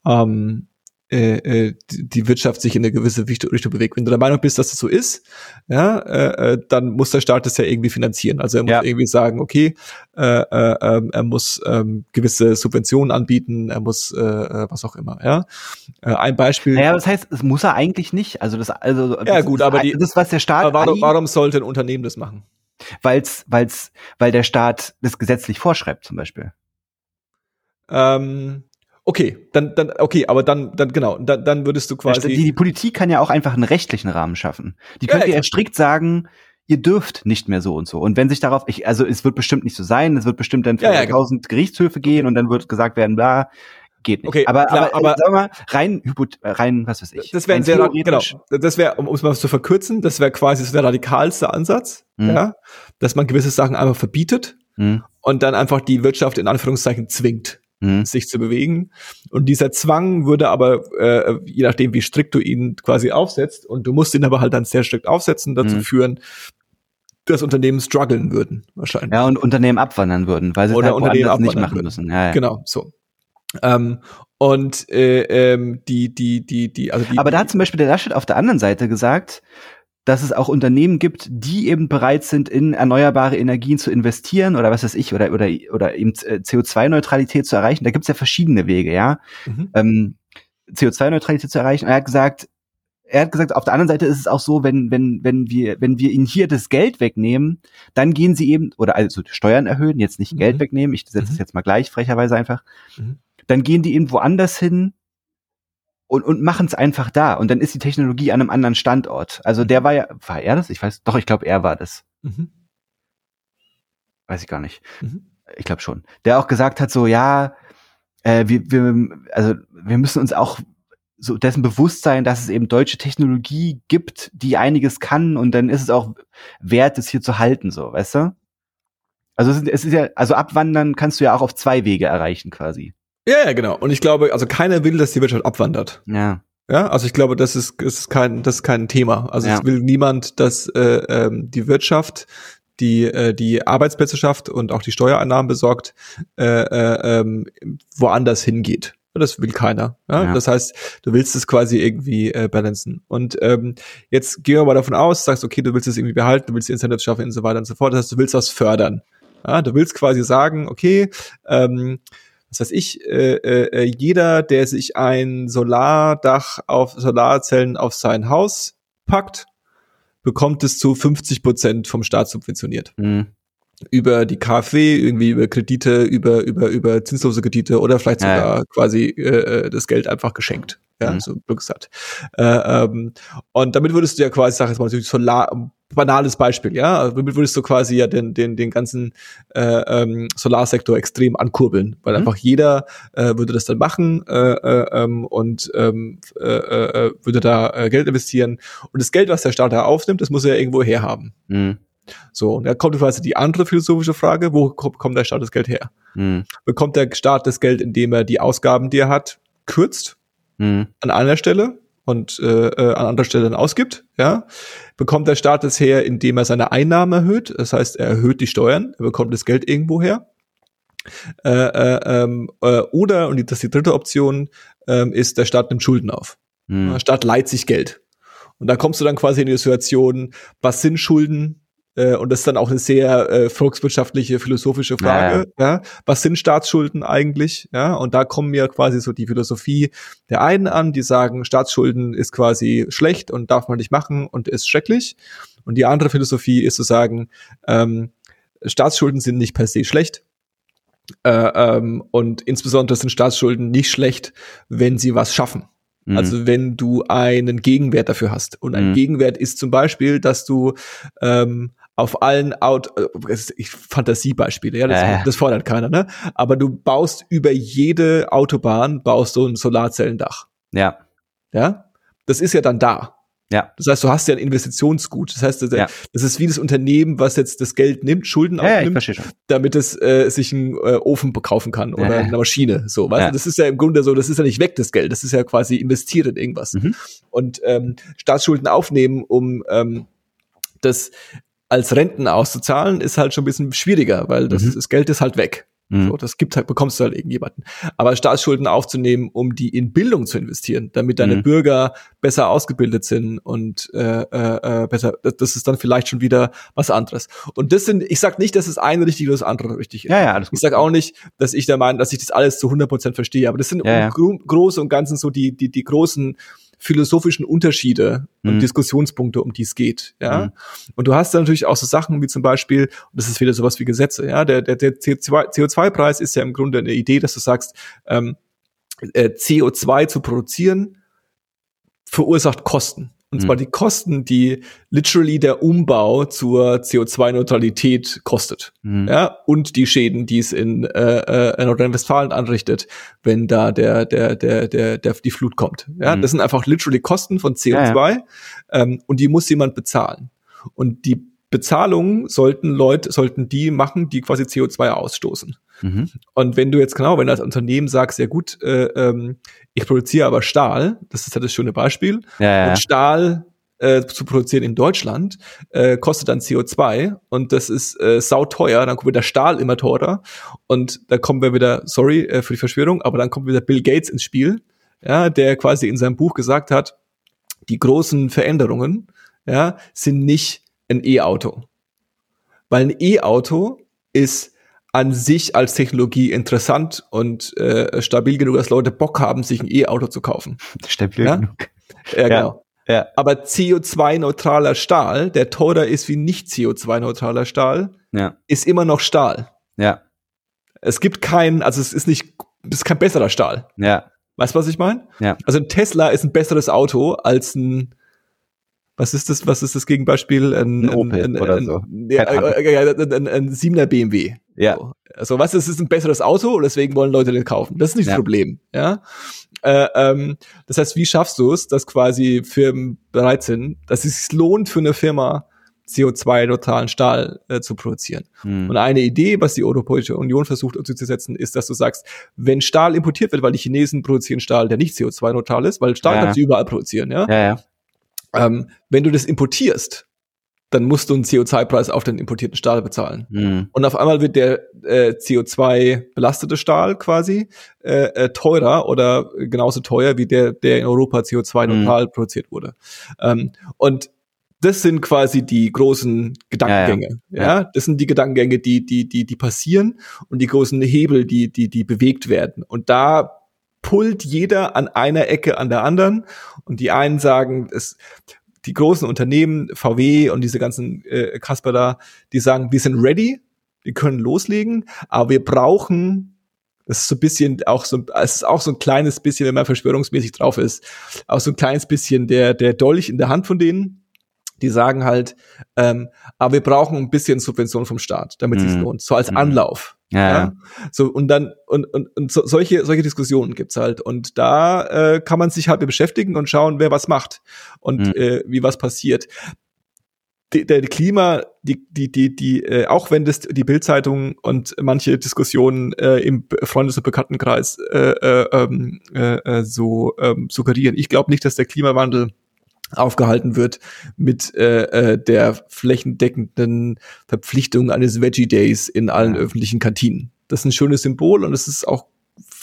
ähm, äh, äh die Wirtschaft sich in eine gewisse Richtung bewegt. Wenn du der Meinung bist, dass das so ist, ja, äh, äh, dann muss der Staat das ja irgendwie finanzieren. Also er muss ja. irgendwie sagen, okay, äh, äh, ähm, er muss ähm, gewisse Subventionen anbieten, er muss äh, äh, was auch immer. Ja, äh, ein Beispiel. Ja, das heißt, es muss er eigentlich nicht. Also das, also das ja gut, aber die, das was der Staat. Warum, warum sollte ein Unternehmen das machen? Weil's, weil's, weil der Staat das gesetzlich vorschreibt, zum Beispiel. Ähm, Okay, dann, dann, okay, aber dann, dann, genau, dann, dann würdest du quasi. Die, die Politik kann ja auch einfach einen rechtlichen Rahmen schaffen. Die könnte ja, ja strikt sagen, ihr dürft nicht mehr so und so. Und wenn sich darauf, ich, also es wird bestimmt nicht so sein, es wird bestimmt dann für ja, ja, genau. tausend Gerichtshöfe gehen und dann wird gesagt werden, bla, geht nicht. Okay, aber, klar, aber, aber sag mal, rein, rein, was weiß ich. Das wäre sehr, genau, das wäre, um es mal zu verkürzen, das wäre quasi so der radikalste Ansatz, mhm. ja, dass man gewisse Sachen einfach verbietet mhm. und dann einfach die Wirtschaft in Anführungszeichen zwingt mhm. sich zu bewegen. Und dieser Zwang würde aber, äh, je nachdem, wie strikt du ihn quasi aufsetzt, und du musst ihn aber halt dann sehr strikt aufsetzen, dazu mhm. führen, dass Unternehmen strugglen würden, wahrscheinlich. Ja, und Unternehmen abwandern würden, weil sie Oder halt Unternehmen nicht machen würden. müssen. Ja, ja. Genau, so. Ähm, und äh, ähm, die, die, die, die, also die. Aber da hat zum Beispiel der Laschet auf der anderen Seite gesagt, dass es auch Unternehmen gibt, die eben bereit sind, in erneuerbare Energien zu investieren oder was weiß ich, oder, oder, oder eben äh, CO2-Neutralität zu erreichen. Da gibt es ja verschiedene Wege, ja. Mhm. Ähm, CO2-Neutralität zu erreichen. Und er hat gesagt, er hat gesagt, auf der anderen Seite ist es auch so, wenn, wenn, wenn wir, wenn wir ihnen hier das Geld wegnehmen, dann gehen sie eben, oder also Steuern erhöhen, jetzt nicht mhm. Geld wegnehmen, ich setze es mhm. jetzt mal gleich, frecherweise einfach, mhm. dann gehen die eben woanders hin und, und machen es einfach da. Und dann ist die Technologie an einem anderen Standort. Also der war ja, war er das? Ich weiß, doch, ich glaube, er war das. Mhm. Weiß ich gar nicht. Mhm. Ich glaube schon. Der auch gesagt hat, so, ja, äh, wir, wir, also wir müssen uns auch so dessen bewusst sein, dass es eben deutsche Technologie gibt, die einiges kann und dann ist es auch wert, es hier zu halten, so, weißt du? Also es ist, es ist ja, also abwandern kannst du ja auch auf zwei Wege erreichen quasi. Ja, ja, genau. Und ich glaube, also keiner will, dass die Wirtschaft abwandert. Ja. Ja, also ich glaube, das ist, ist kein, das ist kein Thema. Also ja. es will niemand, dass äh, ähm, die Wirtschaft die äh, die Arbeitsplätze schafft und auch die Steuereinnahmen besorgt, äh, äh, ähm, woanders hingeht. Das will keiner. Ja? ja? Das heißt, du willst es quasi irgendwie äh, balancen. Und ähm, jetzt gehen wir mal davon aus, sagst, okay, du willst es irgendwie behalten, du willst die Internet schaffen und so weiter und so fort. Das heißt, du willst das fördern. Ja? Du willst quasi sagen, okay, ähm, was weiß ich, äh, äh, jeder, der sich ein Solardach auf Solarzellen auf sein Haus packt, bekommt es zu 50 Prozent vom Staat subventioniert. Mhm über die KfW, irgendwie über Kredite, über, über, über zinslose Kredite oder vielleicht sogar ja. quasi äh, äh, das Geld einfach geschenkt. Ja, mhm. so Glücks hat. Äh, ähm, und damit würdest du ja quasi, sag jetzt mal, natürlich Solar, banales Beispiel, ja, also damit würdest du quasi ja den, den, den ganzen äh, ähm, Solarsektor extrem ankurbeln, weil mhm. einfach jeder äh, würde das dann machen äh, äh, ähm, und ähm, äh, äh, würde da äh, Geld investieren. Und das Geld, was der Staat da aufnimmt, das muss er ja irgendwo herhaben. Mhm. So, und da kommt quasi die andere philosophische Frage, wo kommt der Staat das Geld her? Mhm. Bekommt der Staat das Geld, indem er die Ausgaben, die er hat, kürzt mhm. an einer Stelle und äh, äh, an anderer Stelle dann ausgibt, ja? Bekommt der Staat das her, indem er seine Einnahmen erhöht, das heißt, er erhöht die Steuern, er bekommt das Geld irgendwo her. Äh, äh, ähm, äh, oder, und das ist die dritte Option, äh, ist, der Staat nimmt Schulden auf. Mhm. Der Staat leiht sich Geld. Und da kommst du dann quasi in die Situation, was sind Schulden, äh, und das ist dann auch eine sehr äh, volkswirtschaftliche, philosophische Frage. Ja, ja. Was sind Staatsschulden eigentlich? Ja, und da kommen mir quasi so die Philosophie der einen an, die sagen, Staatsschulden ist quasi schlecht und darf man nicht machen und ist schrecklich. Und die andere Philosophie ist zu sagen, ähm, Staatsschulden sind nicht per se schlecht. Äh, ähm, und insbesondere sind Staatsschulden nicht schlecht, wenn sie was schaffen. Mhm. Also wenn du einen Gegenwert dafür hast. Und ein mhm. Gegenwert ist zum Beispiel, dass du ähm, auf allen Out äh, ich Fantasiebeispiele, ja, das, äh. das fordert keiner, ne? Aber du baust über jede Autobahn baust du ein Solarzellendach. Ja. Ja? Das ist ja dann da. Ja. Das heißt, du hast ja ein Investitionsgut. Das heißt, das, ja. das ist wie das Unternehmen, was jetzt das Geld nimmt, Schulden ja, aufnimmt, ja, damit es äh, sich einen äh, Ofen kaufen kann oder eine Maschine. So, weißt du, das ist ja im Grunde so, das ist ja nicht weg, das Geld. Das ist ja quasi investiert in irgendwas. Mhm. Und ähm, Staatsschulden aufnehmen, um ähm, das als Renten auszuzahlen, ist halt schon ein bisschen schwieriger, weil das, mhm. das Geld ist halt weg. Mhm. So, das gibt halt, bekommst du halt irgendjemanden. Aber Staatsschulden aufzunehmen, um die in Bildung zu investieren, damit deine mhm. Bürger besser ausgebildet sind und äh, äh, äh besser, das ist dann vielleicht schon wieder was anderes. Und das sind, ich sag nicht, dass das eine richtig oder das andere richtig ist. Ja, ja, alles gut. Ich sag auch nicht, dass ich der Meinung, dass ich das alles zu 100 Prozent verstehe, aber das sind ja, ja. große und ganzen so die, die, die großen philosophischen Unterschiede und mhm. Diskussionspunkte, um die es geht. Ja. Mhm. Und du hast da natürlich auch so Sachen wie zum Beispiel, und das ist wieder sowas wie Gesetze, ja, der, der, der CO2-Preis ist ja im Grunde eine Idee, dass du sagst, ähm, äh, CO2 zu produzieren verursacht Kosten. Und zwar mhm. die Kosten, die literally der Umbau zur CO2-Neutralität kostet. Mhm. Ja, und die Schäden, die es in, äh, äh, Nordrhein-Westfalen anrichtet, wenn da der, der, der, der, der, die Flut kommt. Ja, mhm. das sind einfach literally Kosten von CO2 ja, ja. Ähm, und die muss jemand bezahlen. Und die Bezahlungen sollten Leute, sollten die machen, die quasi CO2 ausstoßen. Mhm. Und wenn du jetzt genau, wenn du als Unternehmen sagst, ja gut, äh, ähm, ich produziere aber Stahl, das ist ja das schöne Beispiel, ja, ja. und Stahl äh, zu produzieren in Deutschland äh, kostet dann CO2 und das ist äh, sauteuer, dann kommt wieder Stahl immer teurer und da kommen wir wieder, sorry äh, für die Verschwörung, aber dann kommt wieder Bill Gates ins Spiel, ja, der quasi in seinem Buch gesagt hat, die großen Veränderungen, ja, sind nicht ein E-Auto. Weil ein E-Auto ist an sich als Technologie interessant und äh, stabil genug, dass Leute Bock haben, sich ein E-Auto zu kaufen. Stabil ja? genug. Ja, genau. Ja. Aber CO2-neutraler Stahl, der teurer ist wie nicht CO2-neutraler Stahl, ist immer noch Stahl. Ja. Es gibt keinen, also es ist nicht, es ist kein besserer Stahl. Ja. Weißt du, was ich meine? Ja. Also ein Tesla ist ein besseres Auto als ein was ist das, was ist das Gegenbeispiel? Ein, ein Opel ein, oder so. Ja, ein, ein, ein 7er BMW. Ja. So. Also was ist, es ist ein besseres Auto und deswegen wollen Leute den kaufen. Das ist nicht ja. das Problem. Ja. Äh, ähm, das heißt, wie schaffst du es, dass quasi Firmen bereit sind, dass es sich lohnt für eine Firma, CO2-neutralen Stahl äh, zu produzieren. Hm. Und eine Idee, was die Europäische Union versucht umzusetzen, ist, dass du sagst, wenn Stahl importiert wird, weil die Chinesen produzieren Stahl, der nicht CO2-neutral ist, weil Stahl ja. kannst du überall produzieren, ja? Ja, ja. Ähm, wenn du das importierst, dann musst du einen CO2-Preis auf den importierten Stahl bezahlen. Mhm. Und auf einmal wird der äh, CO2-belastete Stahl quasi äh, äh, teurer oder genauso teuer wie der, der in Europa CO2-neutral mhm. produziert wurde. Ähm, und das sind quasi die großen Gedankengänge. Ja, ja. ja, das sind die Gedankengänge, die, die, die, die passieren und die großen Hebel, die, die, die bewegt werden. Und da pullt jeder an einer Ecke an der anderen. Und die einen sagen, es, die großen Unternehmen, VW und diese ganzen äh, Kasper da, die sagen, wir sind ready, wir können loslegen, aber wir brauchen das ist so ein bisschen auch so, es ist auch so ein kleines bisschen, wenn man verschwörungsmäßig drauf ist, auch so ein kleines bisschen der, der Dolch in der Hand von denen. Die sagen halt, ähm, aber wir brauchen ein bisschen Subvention vom Staat, damit mhm. es lohnt, so als mhm. Anlauf. Ja, ja. So, und dann, und, und, und so, solche, solche Diskussionen gibt's halt. Und da äh, kann man sich halt beschäftigen und schauen, wer was macht und mhm. äh, wie was passiert. Die, der Klima, die, die, die, die, äh, auch wenn das die Bildzeitung und manche Diskussionen äh, im Freundes- und Bekanntenkreis äh, äh, ähm, äh, äh, so ähm, suggerieren. Ich glaube nicht, dass der Klimawandel aufgehalten wird mit äh, äh, der flächendeckenden Verpflichtung eines Veggie Days in allen ja. öffentlichen Kantinen. Das ist ein schönes Symbol und es ist auch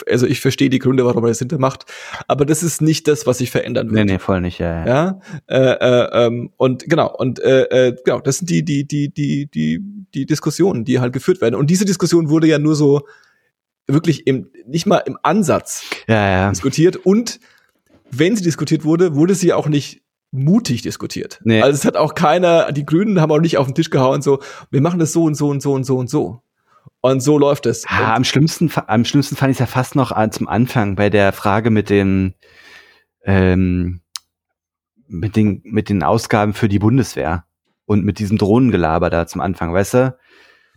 also ich verstehe die Gründe, warum er das hintermacht, aber das ist nicht das, was sich verändern wird. Nee, nee, voll nicht, ja. Ja, ja? Äh, äh, ähm, und genau, und äh, äh, genau, das sind die, die, die, die, die, die Diskussionen, die halt geführt werden. Und diese Diskussion wurde ja nur so wirklich im, nicht mal im Ansatz ja, ja. diskutiert und wenn sie diskutiert wurde, wurde sie auch nicht mutig diskutiert. Nee. Also es hat auch keiner, die Grünen haben auch nicht auf den Tisch gehauen, so, wir machen das so und so und so und so und so. Und so läuft es. Ja, am schlimmsten, am schlimmsten fand ich es ja fast noch zum Anfang bei der Frage mit den, ähm, mit den, mit den Ausgaben für die Bundeswehr und mit diesem Drohnengelaber da zum Anfang, weißt du?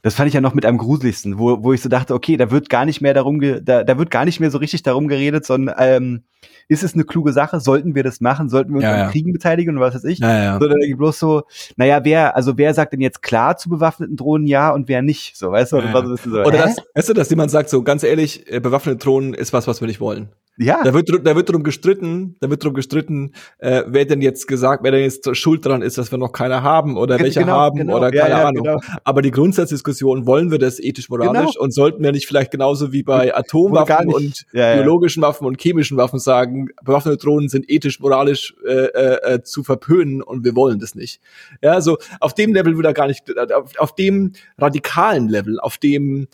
Das fand ich ja noch mit am gruseligsten, wo, wo ich so dachte, okay, da wird gar nicht mehr darum, da, da wird gar nicht mehr so richtig darum geredet, sondern ähm, ist es eine kluge Sache? Sollten wir das machen? Sollten wir uns ja, an ja. Kriegen beteiligen und was weiß ich? Ja, ja. Sondern bloß so, naja, wer, also wer sagt denn jetzt klar zu bewaffneten Drohnen ja und wer nicht? So, weißt du? Ja, ja. So, Oder das, weißt du, dass jemand sagt, so ganz ehrlich, äh, bewaffnete Drohnen ist was, was wir nicht wollen. Ja. Da wird, da wird drum gestritten, da wird drum gestritten, äh, wer denn jetzt gesagt, wer denn jetzt schuld dran ist, dass wir noch keine haben oder welche genau, haben genau. oder keine ja, ja, Ahnung. Genau. Aber die Grundsatzdiskussion, wollen wir das ethisch-moralisch genau. und sollten wir nicht vielleicht genauso wie bei Atomwaffen und ja, biologischen Waffen und chemischen Waffen sagen, bewaffnete Drohnen sind ethisch-moralisch äh, äh, äh, zu verpönen und wir wollen das nicht. Ja, so auf dem Level wieder gar nicht, auf, auf dem radikalen Level, auf dem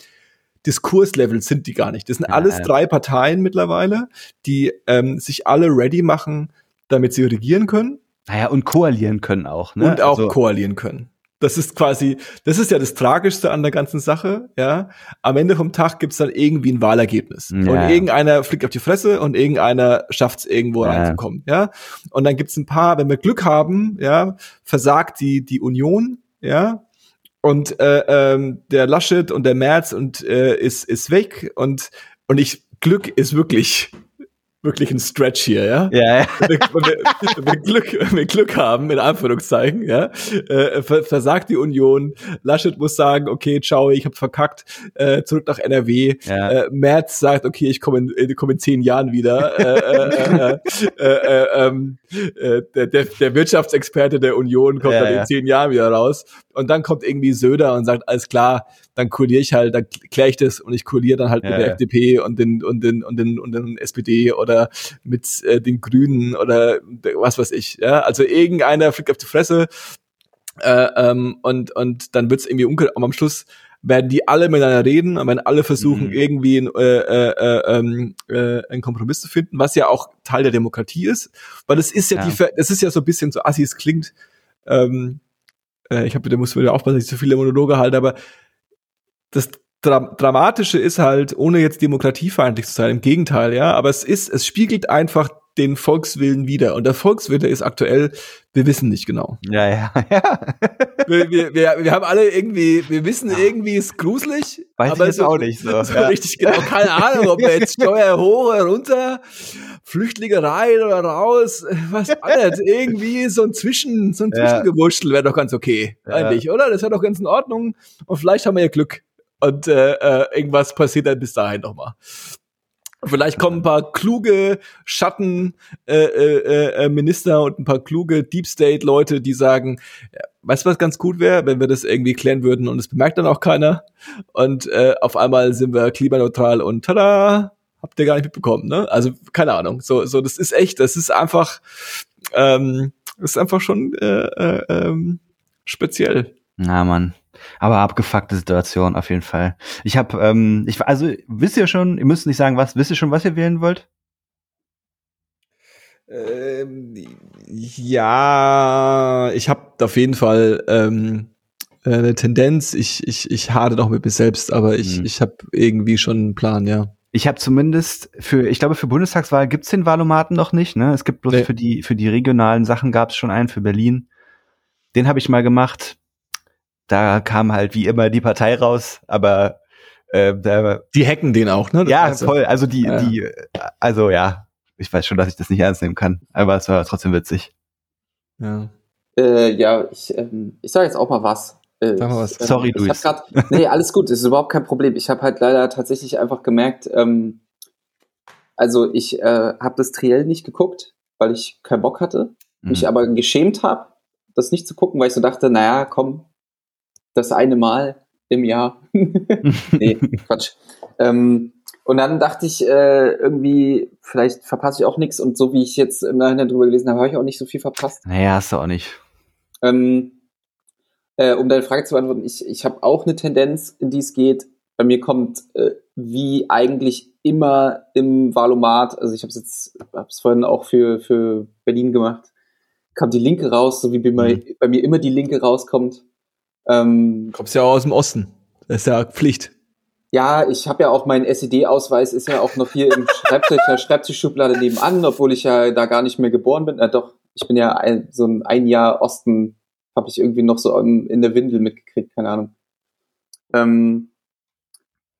Diskurslevel sind die gar nicht. Das sind ja, alles drei Parteien mittlerweile, die ähm, sich alle ready machen, damit sie regieren können. Naja, und koalieren können auch, ne? Und auch also. koalieren können. Das ist quasi, das ist ja das Tragischste an der ganzen Sache, ja. Am Ende vom Tag gibt's dann irgendwie ein Wahlergebnis. Ja. Und irgendeiner fliegt auf die Fresse und irgendeiner schafft's irgendwo ja. reinzukommen, ja. Und dann gibt's ein paar, wenn wir Glück haben, ja, versagt die, die Union, ja, und äh, ähm, der Laschet und der Merz und äh, ist ist weg und und ich Glück ist wirklich wirklich ein Stretch hier, ja. Ja. ja. Wenn, wir, wenn, wir Glück, wenn wir Glück haben, in Anführungszeichen, ja, äh, versagt die Union. Laschet muss sagen, okay, ciao, ich habe verkackt, äh, zurück nach NRW. Ja. Äh, Merz sagt, okay, ich komme in, komm in zehn Jahren wieder. der, Wirtschaftsexperte der Union kommt ja, dann in zehn Jahren wieder raus. Und dann kommt irgendwie Söder und sagt, alles klar, dann kuriere ich halt, dann kläre ich das und ich kuriere dann halt ja, mit der ja. FDP und den und den und den und den SPD oder mit äh, den Grünen oder was weiß ich. Ja, also irgendeiner fliegt auf die Fresse Äh, ähm, und, und dann wird's irgendwie unkel, aber am Schluss werden die alle miteinander reden und werden alle versuchen, mhm. irgendwie ein, äh, äh, äh, ähm, äh, einen Kompromiss zu finden, was ja auch Teil der Demokratie ist. Weil es ist ja, ja. die, das ist ja so ein bisschen so assi, es klingt, ähm, äh, ich habe, da muss wieder aufpassen, dass ich so viele Monologe halte, aber das Dra Dramatische ist halt, ohne jetzt demokratiefeindlich zu sein, im Gegenteil, ja, aber es ist, es spiegelt einfach den Volkswillen wieder. Und der Volkswille ist aktuell, wir wissen nicht genau. Ja, ja, ja. wir, wir, wir, wir haben alle irgendwie, wir wissen irgendwie, ist gruselig. Weiß aber ich jetzt auch nicht so. so ja. richtig genau. Keine Ahnung, ob wir jetzt Steuer hoch oder runter, Flüchtlinge rein oder raus, was alles. irgendwie so ein Zwischen, so ein Zwischengewurschtel wäre doch ganz okay. Eigentlich, oder? Das wäre doch ganz in Ordnung. Und vielleicht haben wir ja Glück. Und äh, äh, irgendwas passiert dann bis dahin nochmal. Vielleicht kommen ein paar kluge Schattenminister äh, äh, äh, Minister und ein paar kluge Deep State Leute, die sagen, weißt du, was ganz gut wäre, wenn wir das irgendwie klären würden und es bemerkt dann auch keiner. Und äh, auf einmal sind wir klimaneutral und tada, habt ihr gar nicht mitbekommen, ne? Also keine Ahnung. So, so das ist echt, das ist einfach, ähm, das ist einfach schon äh, äh, ähm, speziell. Na Mann. Aber abgefuckte Situation auf jeden Fall. Ich habe, ähm, ich also wisst ihr schon, ihr müsst nicht sagen, was, wisst ihr schon, was ihr wählen wollt? Ähm, ja, ich habe auf jeden Fall ähm, eine Tendenz. Ich, ich, ich hade noch mit mir selbst, aber ich, hm. ich habe irgendwie schon einen Plan, ja. Ich habe zumindest für, ich glaube, für Bundestagswahl gibt's den Wahlomaten noch nicht. Ne? Es gibt bloß nee. für die für die regionalen Sachen gab's schon einen für Berlin. Den habe ich mal gemacht da kam halt wie immer die Partei raus, aber äh, da, die hacken den auch, ne? Das ja, voll. Also die, ja. die, also ja, ich weiß schon, dass ich das nicht ernst nehmen kann, aber es war trotzdem witzig. Ja. Äh, ja, ich, ähm, ich sage jetzt auch mal was. Äh, Sag mal was. Ich, Sorry, Luis. Grad, nee, alles gut, ist überhaupt kein Problem. Ich habe halt leider tatsächlich einfach gemerkt, ähm, also ich äh, habe das Triell nicht geguckt, weil ich keinen Bock hatte, mhm. mich aber geschämt habe, das nicht zu gucken, weil ich so dachte, naja, komm, das eine Mal im Jahr. nee, Quatsch. Ähm, und dann dachte ich äh, irgendwie, vielleicht verpasse ich auch nichts und so wie ich jetzt im Nachhinein drüber gelesen habe, habe ich auch nicht so viel verpasst. Naja, hast du auch nicht. Ähm, äh, um deine Frage zu beantworten, ich, ich habe auch eine Tendenz, in die es geht. Bei mir kommt, äh, wie eigentlich immer im Valomat, also ich habe es jetzt, habe es vorhin auch für, für Berlin gemacht, kam die Linke raus, so wie bei, mhm. bei mir immer die Linke rauskommt. Ähm, Kommst ja auch aus dem Osten. Das ist ja Pflicht. Ja, ich habe ja auch meinen SED-Ausweis, ist ja auch noch hier im Schreibtisch, der Schreibtischschublade nebenan, obwohl ich ja da gar nicht mehr geboren bin. Äh, doch, ich bin ja ein, so ein, ein Jahr Osten, habe ich irgendwie noch so in der Windel mitgekriegt, keine Ahnung. Ähm,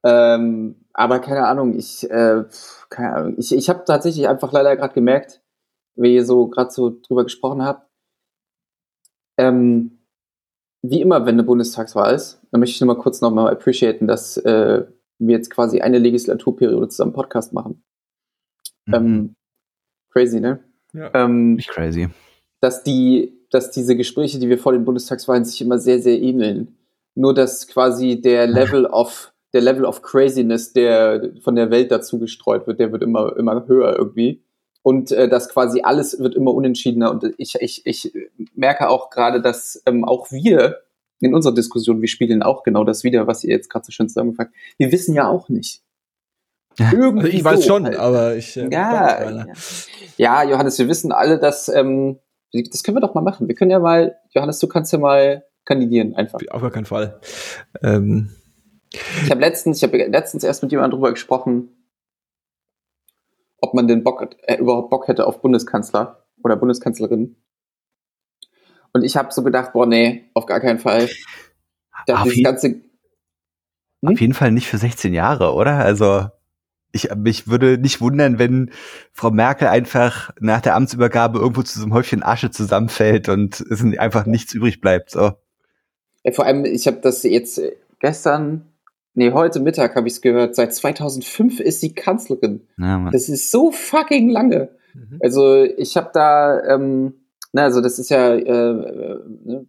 ähm, aber keine Ahnung, ich, äh, keine Ahnung, ich, ich habe tatsächlich einfach leider gerade gemerkt, wie ihr so gerade so drüber gesprochen habt, ähm, wie immer, wenn eine Bundestagswahl ist, dann möchte ich nur mal kurz nochmal appreciaten, dass äh, wir jetzt quasi eine Legislaturperiode zusammen Podcast machen. Mhm. Ähm, crazy, ne? Ja. Ähm, Nicht crazy. Dass die, dass diese Gespräche, die wir vor den Bundestagswahlen sich immer sehr, sehr ähneln. Nur dass quasi der Level of der Level of Craziness, der von der Welt dazu gestreut wird, der wird immer, immer höher irgendwie. Und äh, das quasi alles wird immer unentschiedener. Und ich, ich, ich merke auch gerade, dass ähm, auch wir in unserer Diskussion, wir spiegeln auch genau das wieder, was ihr jetzt gerade so schön zusammengefragt Wir wissen ja auch nicht. Irgendwie also ich weiß so schon, halt. aber ich. Äh, ja, ja, ja, Johannes, wir wissen alle, dass ähm, das können wir doch mal machen. Wir können ja mal, Johannes, du kannst ja mal kandidieren einfach. Auf gar keinen Fall. Ähm. Ich habe letztens, ich habe letztens erst mit jemandem drüber gesprochen, ob man den Bock äh, überhaupt Bock hätte auf Bundeskanzler oder Bundeskanzlerin. Und ich habe so gedacht, boah, nee, auf gar keinen Fall. Das auf, je ganze, hm? auf jeden Fall nicht für 16 Jahre, oder? Also ich mich würde nicht wundern, wenn Frau Merkel einfach nach der Amtsübergabe irgendwo zu so einem Häufchen Asche zusammenfällt und es einfach nichts übrig bleibt. So. Ja, vor allem, ich habe das jetzt gestern, nee, heute Mittag habe ich es gehört. Seit 2005 ist sie Kanzlerin. Ja, das ist so fucking lange. Mhm. Also ich habe da ähm, na, also das ist ja, äh, äh ne,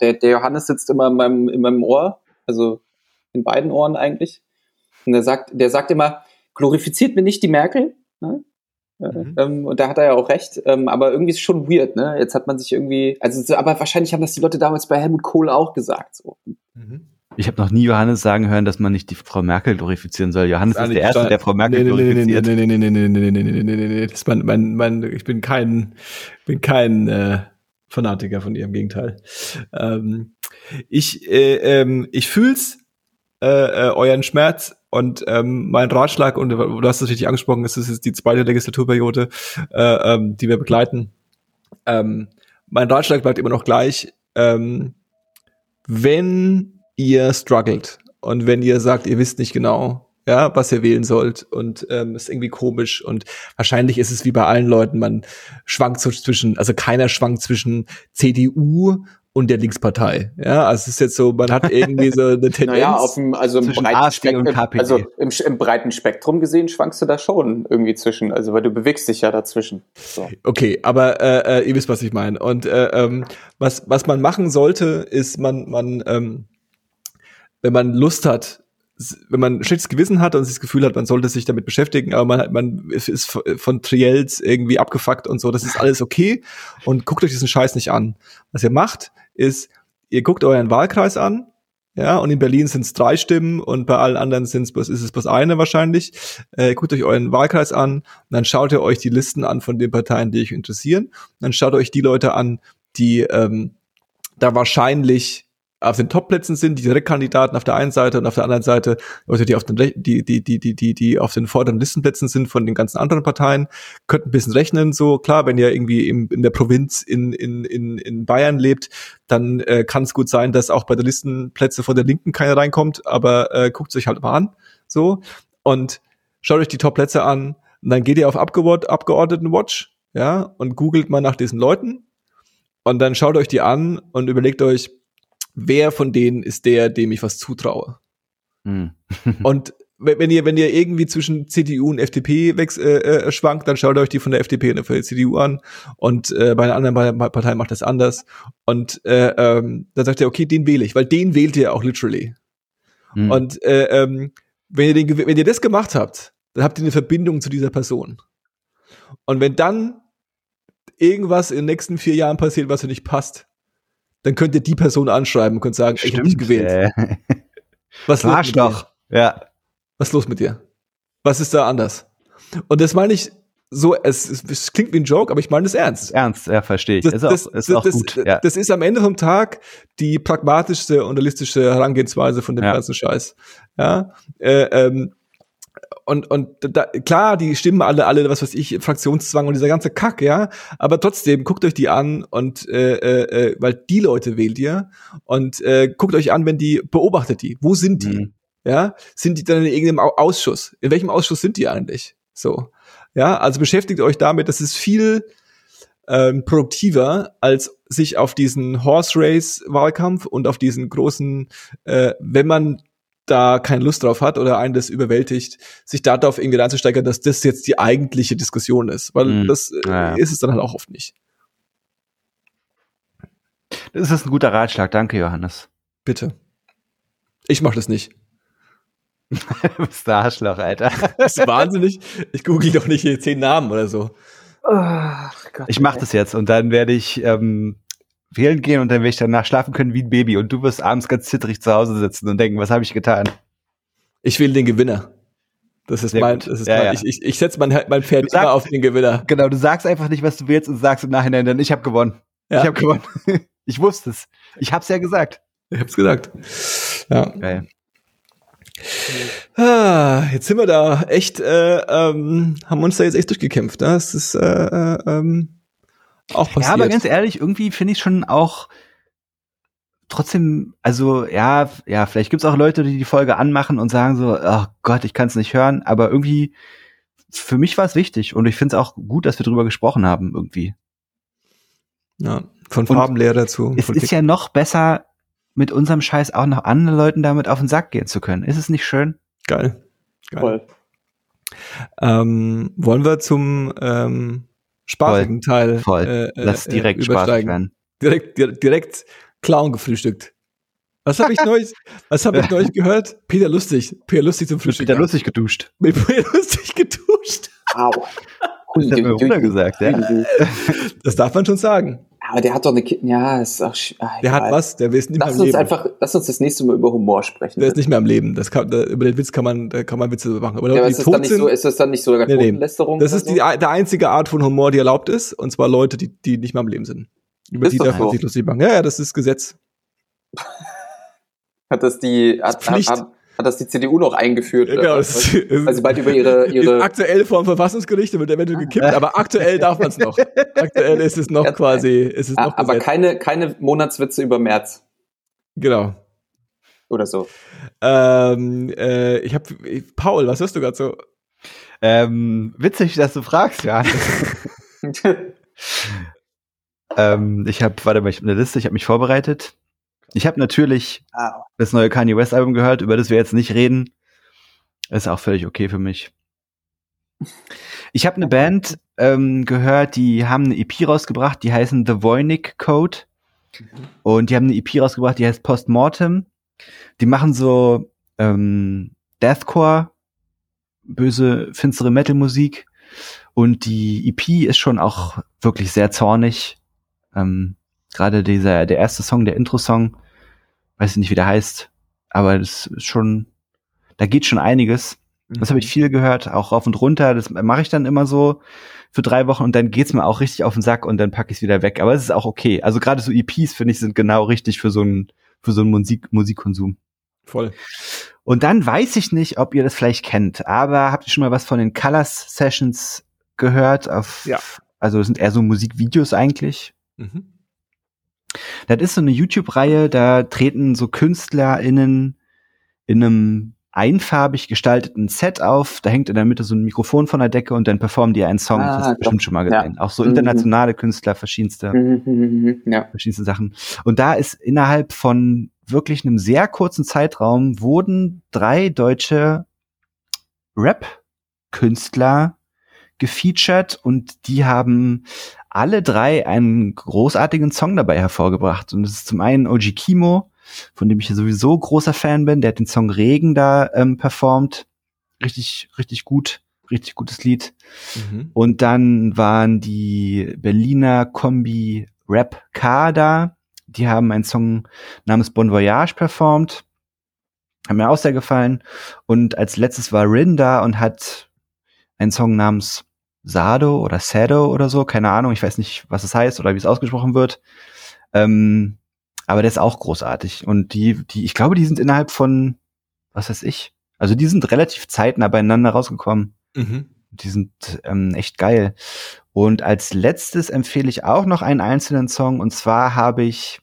der, der Johannes sitzt immer in meinem, in meinem Ohr, also in beiden Ohren eigentlich. Und der sagt, der sagt immer, glorifiziert mir nicht die Merkel. Ne? Mhm. Ähm, und da hat er ja auch recht. Ähm, aber irgendwie ist es schon weird, ne? Jetzt hat man sich irgendwie, also aber wahrscheinlich haben das die Leute damals bei Helmut Kohl auch gesagt. So. Mhm. Ich habe noch nie Johannes sagen hören, dass man nicht die Frau Merkel glorifizieren soll. Johannes ist der Erste, der Frau Merkel nee, nee, glorifiziert. Nee, nee, nee, nee, nee, nee, nee, nee, nee, nee, nee. Das mein, mein, mein, ich bin kein, bin kein äh, Fanatiker von ihr, im Gegenteil. Ähm, ich, äh, ähm, ich fühl's, äh, äh, euren Schmerz und ähm, mein Ratschlag, und du hast es richtig angesprochen, es ist jetzt die zweite Legislaturperiode, äh, ähm, die wir begleiten. Ähm, mein Ratschlag bleibt immer noch gleich. Ähm, wenn ihr struggelt und wenn ihr sagt, ihr wisst nicht genau, ja, was ihr wählen sollt und ähm, ist irgendwie komisch und wahrscheinlich ist es wie bei allen Leuten, man schwankt so zwischen, also keiner schwankt zwischen CDU und der Linkspartei. Ja, also es ist jetzt so, man hat irgendwie so eine Tendenz. naja, auf dem, also im breiten, Spektrum, also im, im, breiten Spektrum gesehen schwankst du da schon irgendwie zwischen, also weil du bewegst dich ja dazwischen. So. Okay, aber äh, äh, ihr wisst, was ich meine. Und äh, ähm, was, was man machen sollte, ist, man, man ähm, wenn man Lust hat, wenn man ein schlechtes Gewissen hat und sich das Gefühl hat, man sollte sich damit beschäftigen, aber man, man ist von Triels irgendwie abgefuckt und so, das ist alles okay und guckt euch diesen Scheiß nicht an. Was ihr macht, ist, ihr guckt euren Wahlkreis an, ja, und in Berlin sind es drei Stimmen und bei allen anderen sind's bloß, ist es bloß eine wahrscheinlich. Äh, guckt euch euren Wahlkreis an dann schaut ihr euch die Listen an von den Parteien, die euch interessieren. Dann schaut euch die Leute an, die ähm, da wahrscheinlich auf den Top-Plätzen sind, die Direktkandidaten auf der einen Seite und auf der anderen Seite Leute, die auf den, die, die, die, die, die, die auf den vorderen Listenplätzen sind von den ganzen anderen Parteien, könnt ein bisschen rechnen, so klar, wenn ihr irgendwie im, in der Provinz in, in, in, in Bayern lebt, dann äh, kann es gut sein, dass auch bei der Listenplätze von der Linken keiner reinkommt, aber äh, guckt euch halt mal an, so, und schaut euch die Top-Plätze an, und dann geht ihr auf Abgeord Abgeordnetenwatch, ja, und googelt mal nach diesen Leuten, und dann schaut euch die an und überlegt euch, wer von denen ist der, dem ich was zutraue. Hm. und wenn ihr, wenn ihr irgendwie zwischen CDU und FDP wächst, äh, äh, schwankt, dann schaut euch die von der FDP und der CDU an und äh, bei einer anderen Partei macht das anders. Und äh, ähm, dann sagt ihr, okay, den wähle ich, weil den wählt ihr auch literally. Hm. Und äh, ähm, wenn ihr, den, wenn ihr das gemacht habt, dann habt ihr eine Verbindung zu dieser Person. Und wenn dann irgendwas in den nächsten vier Jahren passiert, was euch nicht passt, dann könnt ihr die Person anschreiben und könnt sagen, Stimmt, ich habe dich gewählt. Äh. Was los Arschloch. Ja. Was ist los mit dir? Was ist da anders? Und das meine ich so, es, es, klingt wie ein Joke, aber ich meine das ernst. Ernst, ja, verstehe ich. Das, ist auch, ist auch das, gut. Ja. Das ist am Ende vom Tag die pragmatischste und realistische Herangehensweise von dem ja. ganzen Scheiß. Ja, äh, ähm, und, und da, klar, die stimmen alle, alle, was weiß ich, Fraktionszwang und dieser ganze Kack, ja. Aber trotzdem, guckt euch die an und äh, äh, äh, weil die Leute wählt ihr und äh, guckt euch an, wenn die, beobachtet die. Wo sind die? Mhm. Ja, sind die dann in irgendeinem Ausschuss? In welchem Ausschuss sind die eigentlich? So. Ja, also beschäftigt euch damit, das ist viel ähm, produktiver, als sich auf diesen Horse Race Wahlkampf und auf diesen großen, äh, wenn man da keine Lust drauf hat oder einen das überwältigt, sich darauf irgendwie reinzusteigern, dass das jetzt die eigentliche Diskussion ist. Weil mhm. das äh, ja. ist es dann halt auch oft nicht. Das ist ein guter Ratschlag. Danke, Johannes. Bitte. Ich mach das nicht. du bist der Arschloch, Alter. das ist wahnsinnig. Ich google doch nicht hier zehn Namen oder so. Oh, Gott, ich mach das jetzt und dann werde ich ähm, wählen gehen und dann werde ich danach schlafen können wie ein Baby und du wirst abends ganz zittrig zu Hause sitzen und denken, was habe ich getan? Ich wähle den Gewinner. Das ist Sehr mein, das ist ja, mein, ja. ich, ich, ich setze mein, mein Pferd sagst, immer auf den Gewinner. Genau, du sagst einfach nicht, was du willst und sagst im Nachhinein dann, ich habe gewonnen. Ja. Ich habe gewonnen. ich wusste es. Ich hab's ja gesagt. Ich hab's gesagt. Ja. Geil. Ah, jetzt sind wir da echt, äh, ähm, haben uns da jetzt echt durchgekämpft. Ne? Das ist äh, äh, ähm, auch passiert. Ja, aber ganz ehrlich, irgendwie finde ich schon auch trotzdem, also ja, ja, vielleicht gibt's auch Leute, die die Folge anmachen und sagen so, oh Gott, ich kann es nicht hören, aber irgendwie für mich war es wichtig und ich finde es auch gut, dass wir drüber gesprochen haben irgendwie. Ja, von Farbenlehrer zu. Es ist ja noch besser, mit unserem Scheiß auch noch anderen Leuten damit auf den Sack gehen zu können. Ist es nicht schön? Geil. Geil. Voll. Ähm, wollen wir zum ähm, spaßigen voll, Teil. Voll. Äh, Lass äh, direkt äh, spaßig werden. Direkt, direkt, direkt Clown gefrühstückt. Was habe ich neulich, was habe ich neulich gehört? Peter Lustig. Peter Lustig zum Frühstück. Peter Lustig geduscht. Mit Peter Lustig geduscht. Wow. Das hat mir gesagt, ja. Das darf man schon sagen. Aber der hat doch eine Kind, ja, ist auch ach, Der hat was, der ist nicht lass mehr am Leben. Einfach, lass uns das nächste Mal über Humor sprechen. Der ist nicht mehr am Leben. Das kann, da, über den Witz kann man, da kann man Witze machen. Aber ja, ist, das dann nicht so, ist das dann nicht sogar nee, nee. Das ist die, der einzige Art von Humor, die erlaubt ist, und zwar Leute, die, die nicht mehr am Leben sind. Über ist die darf man sich lustig machen. Ja, ja, das ist Gesetz. hat das die, hat, hat, hat, hat das die CDU noch eingeführt. Ja, genau, das ist, weil sie bald über ihre, ihre aktuell vom Verfassungsgericht wird eventuell gekippt, aber aktuell darf man es noch. Aktuell ist es noch quasi, ist es noch Aber keine, keine Monatswitze über März. Genau. Oder so. Ähm, äh, ich habe Paul, was hörst du gerade so? Ähm, witzig, dass du fragst, ja. ähm, ich habe, warte mal, ich habe eine Liste, ich habe mich vorbereitet. Ich habe natürlich ah. das neue Kanye West Album gehört, über das wir jetzt nicht reden. Ist auch völlig okay für mich. Ich habe eine Band ähm, gehört, die haben eine EP rausgebracht, die heißen The Voynich Code. Mhm. Und die haben eine EP rausgebracht, die heißt Postmortem. Die machen so ähm, Deathcore, böse, finstere Metal-Musik. Und die EP ist schon auch wirklich sehr zornig. Ähm, Gerade dieser, der erste Song, der Intro-Song, weiß ich nicht, wie der heißt, aber das ist schon, da geht schon einiges. Das habe ich mhm. viel gehört, auch rauf und runter. Das mache ich dann immer so für drei Wochen und dann geht's mir auch richtig auf den Sack und dann packe ich es wieder weg. Aber es ist auch okay. Also gerade so EPs finde ich sind genau richtig für so einen für so einen Musik Musikkonsum. Voll. Und dann weiß ich nicht, ob ihr das vielleicht kennt, aber habt ihr schon mal was von den Colors Sessions gehört? Auf, ja. Also das sind eher so Musikvideos eigentlich. Mhm. Das ist so eine YouTube-Reihe, da treten so KünstlerInnen in einem einfarbig gestalteten Set auf. Da hängt in der Mitte so ein Mikrofon von der Decke und dann performen die einen Song. Ah, das hast du bestimmt schon mal gesehen. Ja. Auch so internationale mhm. Künstler, verschiedenste, mhm, mhm, ja. verschiedenste Sachen. Und da ist innerhalb von wirklich einem sehr kurzen Zeitraum wurden drei deutsche Rap-Künstler gefeatured und die haben alle drei einen großartigen Song dabei hervorgebracht. Und das ist zum einen OG Kimo, von dem ich ja sowieso großer Fan bin. Der hat den Song Regen da ähm, performt. Richtig, richtig gut. Richtig gutes Lied. Mhm. Und dann waren die Berliner Kombi Rap K da. Die haben einen Song namens Bon Voyage performt. Hat mir auch sehr gefallen. Und als letztes war Rin da und hat einen Song namens Sado oder Sado oder so, keine Ahnung, ich weiß nicht, was es heißt oder wie es ausgesprochen wird. Ähm, aber der ist auch großartig. Und die, die, ich glaube, die sind innerhalb von, was weiß ich, also die sind relativ zeitnah beieinander rausgekommen. Mhm. Die sind ähm, echt geil. Und als letztes empfehle ich auch noch einen einzelnen Song. Und zwar habe ich,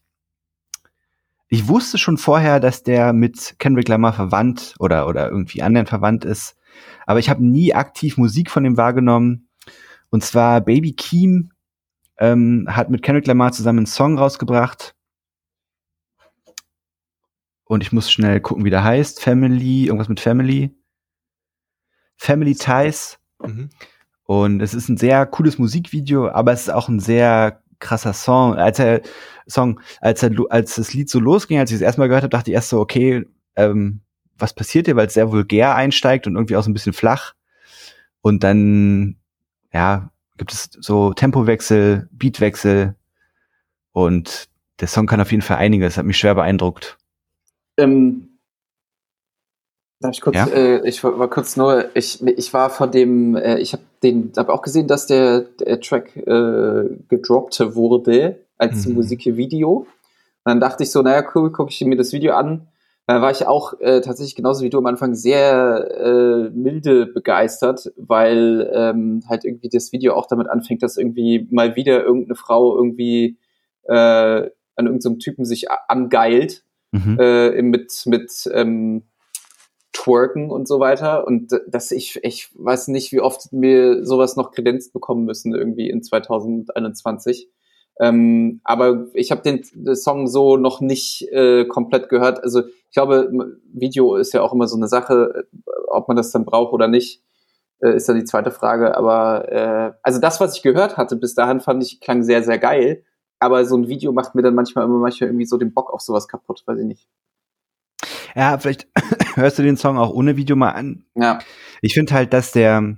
ich wusste schon vorher, dass der mit Kendrick Lamar verwandt oder, oder irgendwie anderen verwandt ist. Aber ich habe nie aktiv Musik von ihm wahrgenommen. Und zwar Baby Keem ähm, hat mit Kendrick Lamar zusammen einen Song rausgebracht. Und ich muss schnell gucken, wie der heißt. Family, irgendwas mit Family. Family Ties. Mhm. Und es ist ein sehr cooles Musikvideo, aber es ist auch ein sehr krasser Song. Als er Song, als er, als das Lied so losging, als ich es erstmal gehört habe, dachte ich erst so, okay, ähm, was passiert hier, weil es sehr vulgär einsteigt und irgendwie auch so ein bisschen flach. Und dann ja, gibt es so Tempowechsel, Beatwechsel und der Song kann auf jeden Fall einiges, hat mich schwer beeindruckt. Ähm, darf ich kurz, ja? äh, ich war, war, kurz nur, ich, ich war von dem, äh, ich habe den, habe auch gesehen, dass der, der Track äh, gedroppt wurde als mhm. Musikvideo. Und dann dachte ich so, naja, cool, gucke ich mir das Video an äh, war ich auch äh, tatsächlich genauso wie du am Anfang sehr äh, milde begeistert, weil ähm, halt irgendwie das Video auch damit anfängt, dass irgendwie mal wieder irgendeine Frau irgendwie äh, an irgendeinem Typen sich angeilt mhm. äh, mit mit ähm, Twerken und so weiter und dass ich ich weiß nicht, wie oft wir sowas noch Kredenz bekommen müssen irgendwie in 2021. Ähm, aber ich habe den, den, Song so noch nicht äh, komplett gehört. Also ich glaube, Video ist ja auch immer so eine Sache, ob man das dann braucht oder nicht, äh, ist dann die zweite Frage. Aber äh, also das, was ich gehört hatte bis dahin, fand ich klang sehr, sehr geil. Aber so ein Video macht mir dann manchmal immer manchmal irgendwie so den Bock auf sowas kaputt, weiß ich nicht. Ja, vielleicht hörst du den Song auch ohne Video mal an. Ja. Ich finde halt, dass der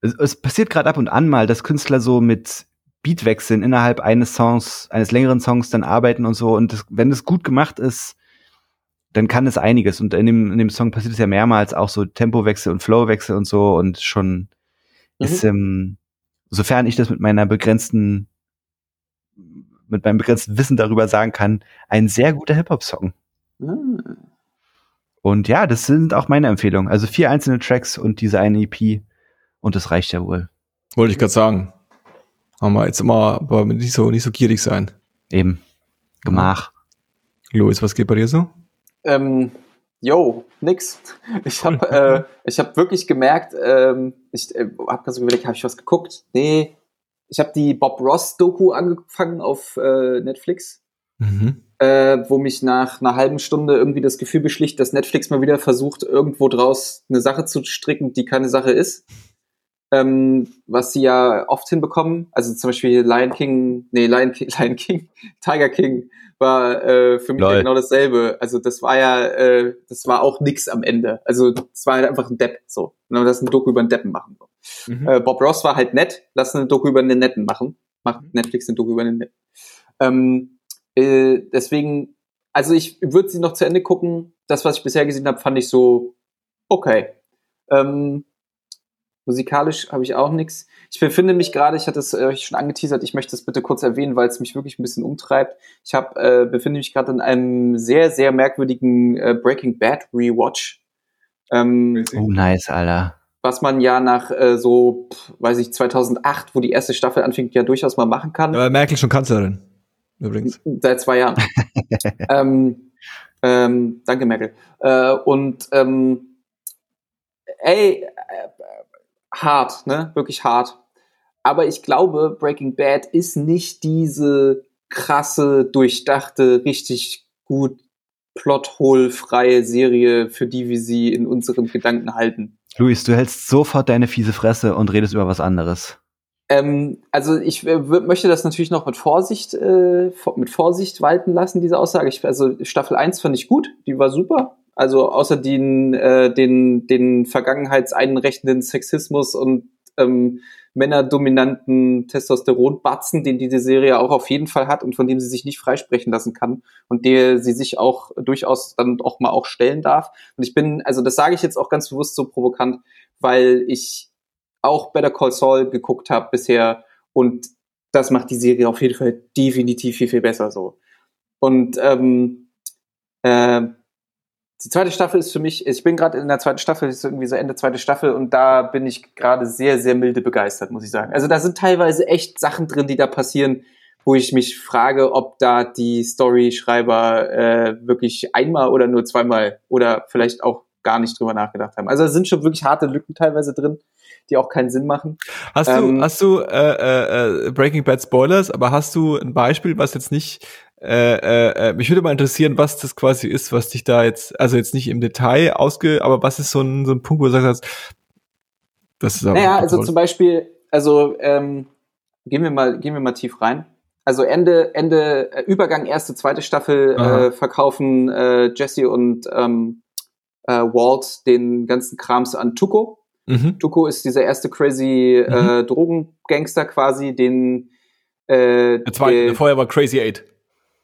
es, es passiert gerade ab und an mal, dass Künstler so mit Beatwechseln innerhalb eines Songs, eines längeren Songs dann arbeiten und so. Und das, wenn es gut gemacht ist, dann kann es einiges. Und in dem, in dem Song passiert es ja mehrmals auch so Tempowechsel und Flowwechsel und so und schon mhm. ist, ähm, sofern ich das mit meiner begrenzten, mit meinem begrenzten Wissen darüber sagen kann, ein sehr guter Hip-Hop-Song. Mhm. Und ja, das sind auch meine Empfehlungen. Also vier einzelne Tracks und diese eine EP. Und das reicht ja wohl. Wollte ich gerade sagen. Haben wir jetzt immer, aber nicht so, nicht so gierig sein. Eben. Gemach. Louis, was geht bei dir so? Ähm, yo, nix. Ich habe äh, ich hab wirklich gemerkt, ähm, ich äh, habe ganz überlegt, habe ich was geguckt? Nee, ich habe die Bob Ross Doku angefangen auf äh, Netflix, mhm. äh, wo mich nach einer halben Stunde irgendwie das Gefühl beschlicht, dass Netflix mal wieder versucht, irgendwo draus eine Sache zu stricken, die keine Sache ist. Ähm, was sie ja oft hinbekommen, also zum Beispiel Lion King, nee, Lion King, Lion King, Tiger King war äh, für mich Lol. genau dasselbe. Also das war ja, äh, das war auch nix am Ende. Also es war halt einfach ein Depp so. Und lass ein Doku über einen Deppen machen. So. Mhm. Äh, Bob Ross war halt nett, lass eine Doku über einen Netten machen. Macht mhm. Netflix eine Doku über einen Netten. Ähm, äh, deswegen, also ich würde sie noch zu Ende gucken. Das, was ich bisher gesehen habe, fand ich so okay. Ähm, Musikalisch habe ich auch nichts. Ich befinde mich gerade, ich hatte es äh, schon angeteasert, ich möchte es bitte kurz erwähnen, weil es mich wirklich ein bisschen umtreibt. Ich habe äh, befinde mich gerade in einem sehr, sehr merkwürdigen äh, Breaking Bad Rewatch. Ähm, oh, nice, Alter. Was man ja nach äh, so, pff, weiß ich, 2008, wo die erste Staffel anfing, ja durchaus mal machen kann. Aber Merkel schon Kanzlerin, übrigens. Seit zwei Jahren. ähm, ähm, danke, Merkel. Äh, und ähm, ey, äh, hart, ne? Wirklich hart. Aber ich glaube, Breaking Bad ist nicht diese krasse, durchdachte, richtig gut plothole-freie Serie, für die wir sie in unseren Gedanken halten. Luis, du hältst sofort deine fiese Fresse und redest über was anderes. Ähm, also ich äh, möchte das natürlich noch mit Vorsicht, äh, mit Vorsicht walten lassen, diese Aussage. Ich, also Staffel 1 fand ich gut, die war super. Also außer den, äh, den, den vergangenheitseinrechnenden Sexismus und ähm, männerdominanten Testosteronbatzen, den diese Serie auch auf jeden Fall hat und von dem sie sich nicht freisprechen lassen kann und der sie sich auch durchaus dann auch mal auch stellen darf. Und ich bin, also das sage ich jetzt auch ganz bewusst so provokant, weil ich auch Better Call Saul geguckt habe bisher und das macht die Serie auf jeden Fall definitiv viel, viel besser so. Und ähm, äh, die zweite Staffel ist für mich, ich bin gerade in der zweiten Staffel, ist irgendwie so Ende zweite Staffel und da bin ich gerade sehr, sehr milde begeistert, muss ich sagen. Also da sind teilweise echt Sachen drin, die da passieren, wo ich mich frage, ob da die Storyschreiber äh, wirklich einmal oder nur zweimal oder vielleicht auch gar nicht drüber nachgedacht haben. Also da sind schon wirklich harte Lücken teilweise drin, die auch keinen Sinn machen. Hast ähm, du, hast du äh, äh, Breaking Bad Spoilers, aber hast du ein Beispiel, was jetzt nicht äh, äh, äh, mich würde mal interessieren, was das quasi ist, was dich da jetzt, also jetzt nicht im Detail ausge, aber was ist so ein, so ein Punkt, wo du sagst, das ist aber Naja, also zum Beispiel, also ähm, gehen wir mal, gehen wir mal tief rein. Also Ende, Ende, äh, Übergang erste, zweite Staffel äh, verkaufen äh, Jesse und ähm, äh, Walt den ganzen Krams an Tuko. Mhm. Tuko ist dieser erste crazy äh, mhm. Drogengangster quasi, den äh, der zweite, der vorher war Crazy Eight.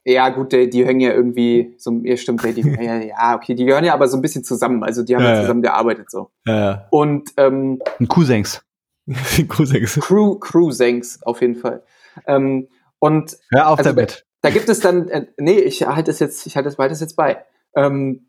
Ja, gut, die, die hängen ja irgendwie so, ja, stimmt, die, ja, okay, die gehören ja aber so ein bisschen zusammen, also die haben ja, ja zusammen gearbeitet so. Ja. Und ähm, Cousins. Cousins. Crew, Cruisings, auf jeden Fall. Ähm, und Hör auf also, damit. Da, da gibt es dann, äh, nee, ich halte es jetzt, ich halte es beides jetzt bei. Ähm,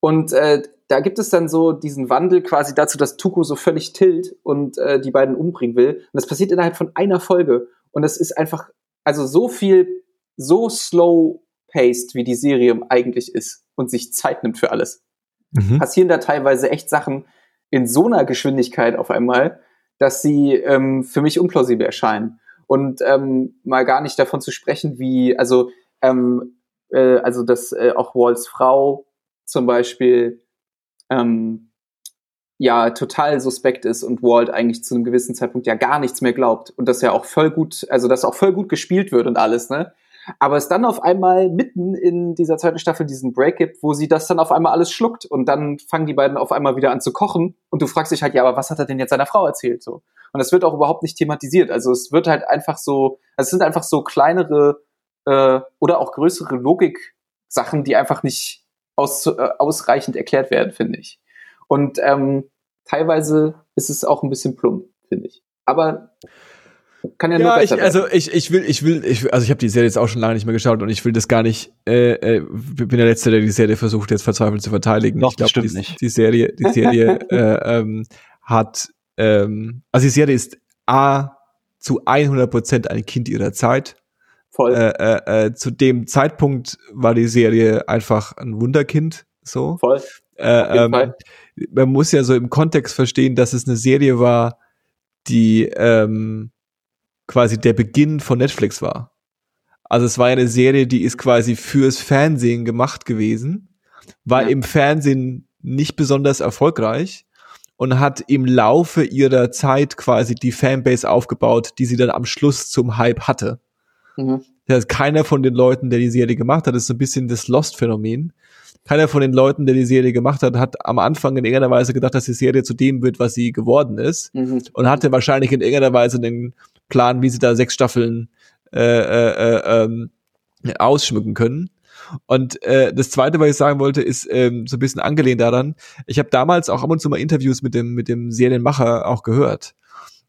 und äh, da gibt es dann so diesen Wandel quasi dazu, dass Tuko so völlig tilt und äh, die beiden umbringen will. Und das passiert innerhalb von einer Folge. Und das ist einfach, also so viel so slow-paced, wie die Serie eigentlich ist und sich Zeit nimmt für alles, mhm. passieren da teilweise echt Sachen in so einer Geschwindigkeit auf einmal, dass sie ähm, für mich unplausibel erscheinen. Und ähm, mal gar nicht davon zu sprechen, wie, also, ähm, äh, also dass äh, auch Walls Frau zum Beispiel ähm, ja total suspekt ist und Walt eigentlich zu einem gewissen Zeitpunkt ja gar nichts mehr glaubt und dass er auch voll gut, also dass auch voll gut gespielt wird und alles, ne? Aber es dann auf einmal mitten in dieser zweiten Staffel diesen Break gibt, wo sie das dann auf einmal alles schluckt und dann fangen die beiden auf einmal wieder an zu kochen und du fragst dich halt, ja, aber was hat er denn jetzt seiner Frau erzählt so? Und das wird auch überhaupt nicht thematisiert. Also es wird halt einfach so, also es sind einfach so kleinere äh, oder auch größere Logik-Sachen, die einfach nicht aus, äh, ausreichend erklärt werden, finde ich. Und ähm, teilweise ist es auch ein bisschen plump, finde ich. Aber kann ja, ja nur ich, also ich, ich will, ich will, ich, also ich habe die Serie jetzt auch schon lange nicht mehr geschaut und ich will das gar nicht, äh, äh, bin der Letzte, der die Serie versucht jetzt verzweifelt zu verteidigen. Doch, ich glaube, stimmt die, nicht. die Serie, die Serie äh, ähm, hat, ähm, also die Serie ist A zu 100 Prozent ein Kind ihrer Zeit. Voll. Äh, äh, äh, zu dem Zeitpunkt war die Serie einfach ein Wunderkind, so. Voll. Äh, ähm, man muss ja so im Kontext verstehen, dass es eine Serie war, die ähm, quasi der Beginn von Netflix war. Also es war eine Serie, die ist quasi fürs Fernsehen gemacht gewesen, war ja. im Fernsehen nicht besonders erfolgreich und hat im Laufe ihrer Zeit quasi die Fanbase aufgebaut, die sie dann am Schluss zum Hype hatte. Mhm. Das heißt, keiner von den Leuten, der die Serie gemacht hat, ist so ein bisschen das Lost-Phänomen. Keiner von den Leuten, der die Serie gemacht hat, hat am Anfang in irgendeiner Weise gedacht, dass die Serie zu dem wird, was sie geworden ist. Mhm. Und hatte wahrscheinlich in irgendeiner Weise den Plan, wie sie da sechs Staffeln äh, äh, äh, ähm, ausschmücken können. Und äh, das Zweite, was ich sagen wollte, ist ähm, so ein bisschen angelehnt daran. Ich habe damals auch ab und zu mal Interviews mit dem mit dem Serienmacher auch gehört.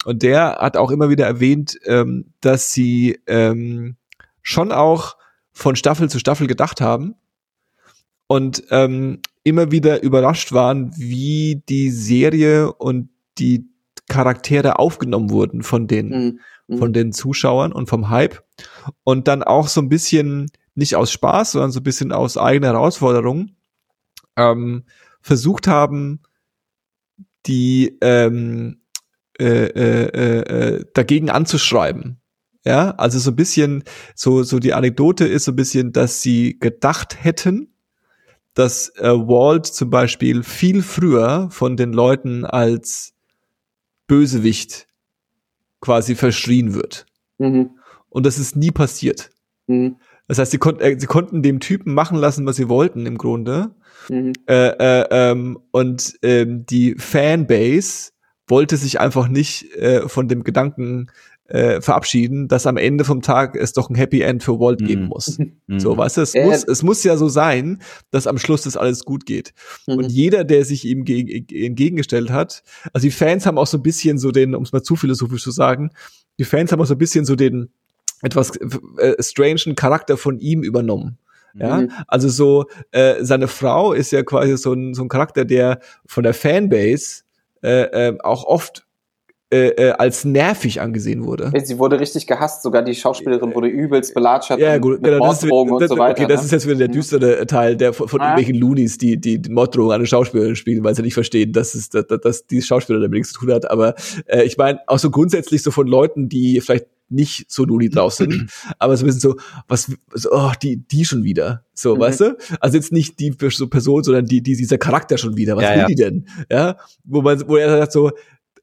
Und der hat auch immer wieder erwähnt, ähm, dass sie ähm, schon auch von Staffel zu Staffel gedacht haben und ähm, immer wieder überrascht waren, wie die Serie und die Charaktere aufgenommen wurden von den, mhm. mhm. von den Zuschauern und vom Hype. Und dann auch so ein bisschen, nicht aus Spaß, sondern so ein bisschen aus eigener Herausforderung, ähm, versucht haben, die ähm, äh, äh, äh, dagegen anzuschreiben. Ja, also so ein bisschen, so, so die Anekdote ist so ein bisschen, dass sie gedacht hätten, dass äh, Walt zum Beispiel viel früher von den Leuten als Bösewicht quasi verschrien wird. Mhm. Und das ist nie passiert. Mhm. Das heißt, sie, kon äh, sie konnten dem Typen machen lassen, was sie wollten im Grunde. Mhm. Äh, äh, ähm, und ähm, die Fanbase wollte sich einfach nicht äh, von dem Gedanken äh, verabschieden, dass am Ende vom Tag es doch ein Happy End für Walt geben mhm. muss. Mhm. So, weißt du, es äh, muss, es muss ja so sein, dass am Schluss das alles gut geht. Mhm. Und jeder, der sich ihm entgegengestellt hat, also die Fans haben auch so ein bisschen so den, um es mal zu philosophisch zu sagen, die Fans haben auch so ein bisschen so den etwas äh, strangen Charakter von ihm übernommen. Ja, mhm. also so, äh, seine Frau ist ja quasi so ein, so ein Charakter, der von der Fanbase äh, äh, auch oft äh, äh, als nervig angesehen wurde. Sie wurde richtig gehasst, sogar die Schauspielerin wurde übelst belatscht ja, gut, mit genau, Morddrohungen und so weiter. Okay, das ne? ist jetzt wieder der mhm. düstere Teil der von, von ah. irgendwelchen Loonies, die die Morddrohungen an eine Schauspielerin spielen, weil sie nicht verstehen, dass es dass, dass die Schauspieler damit nichts zu tun hat. Aber äh, ich meine auch so grundsätzlich so von Leuten, die vielleicht nicht so Looney drauf sind, aber so ein bisschen so, was, so, oh, die, die schon wieder. So, mhm. weißt du? Also jetzt nicht die so Person, sondern die, die, dieser Charakter schon wieder. Was ja, will ja. die denn? Ja, wo man, wo er sagt so,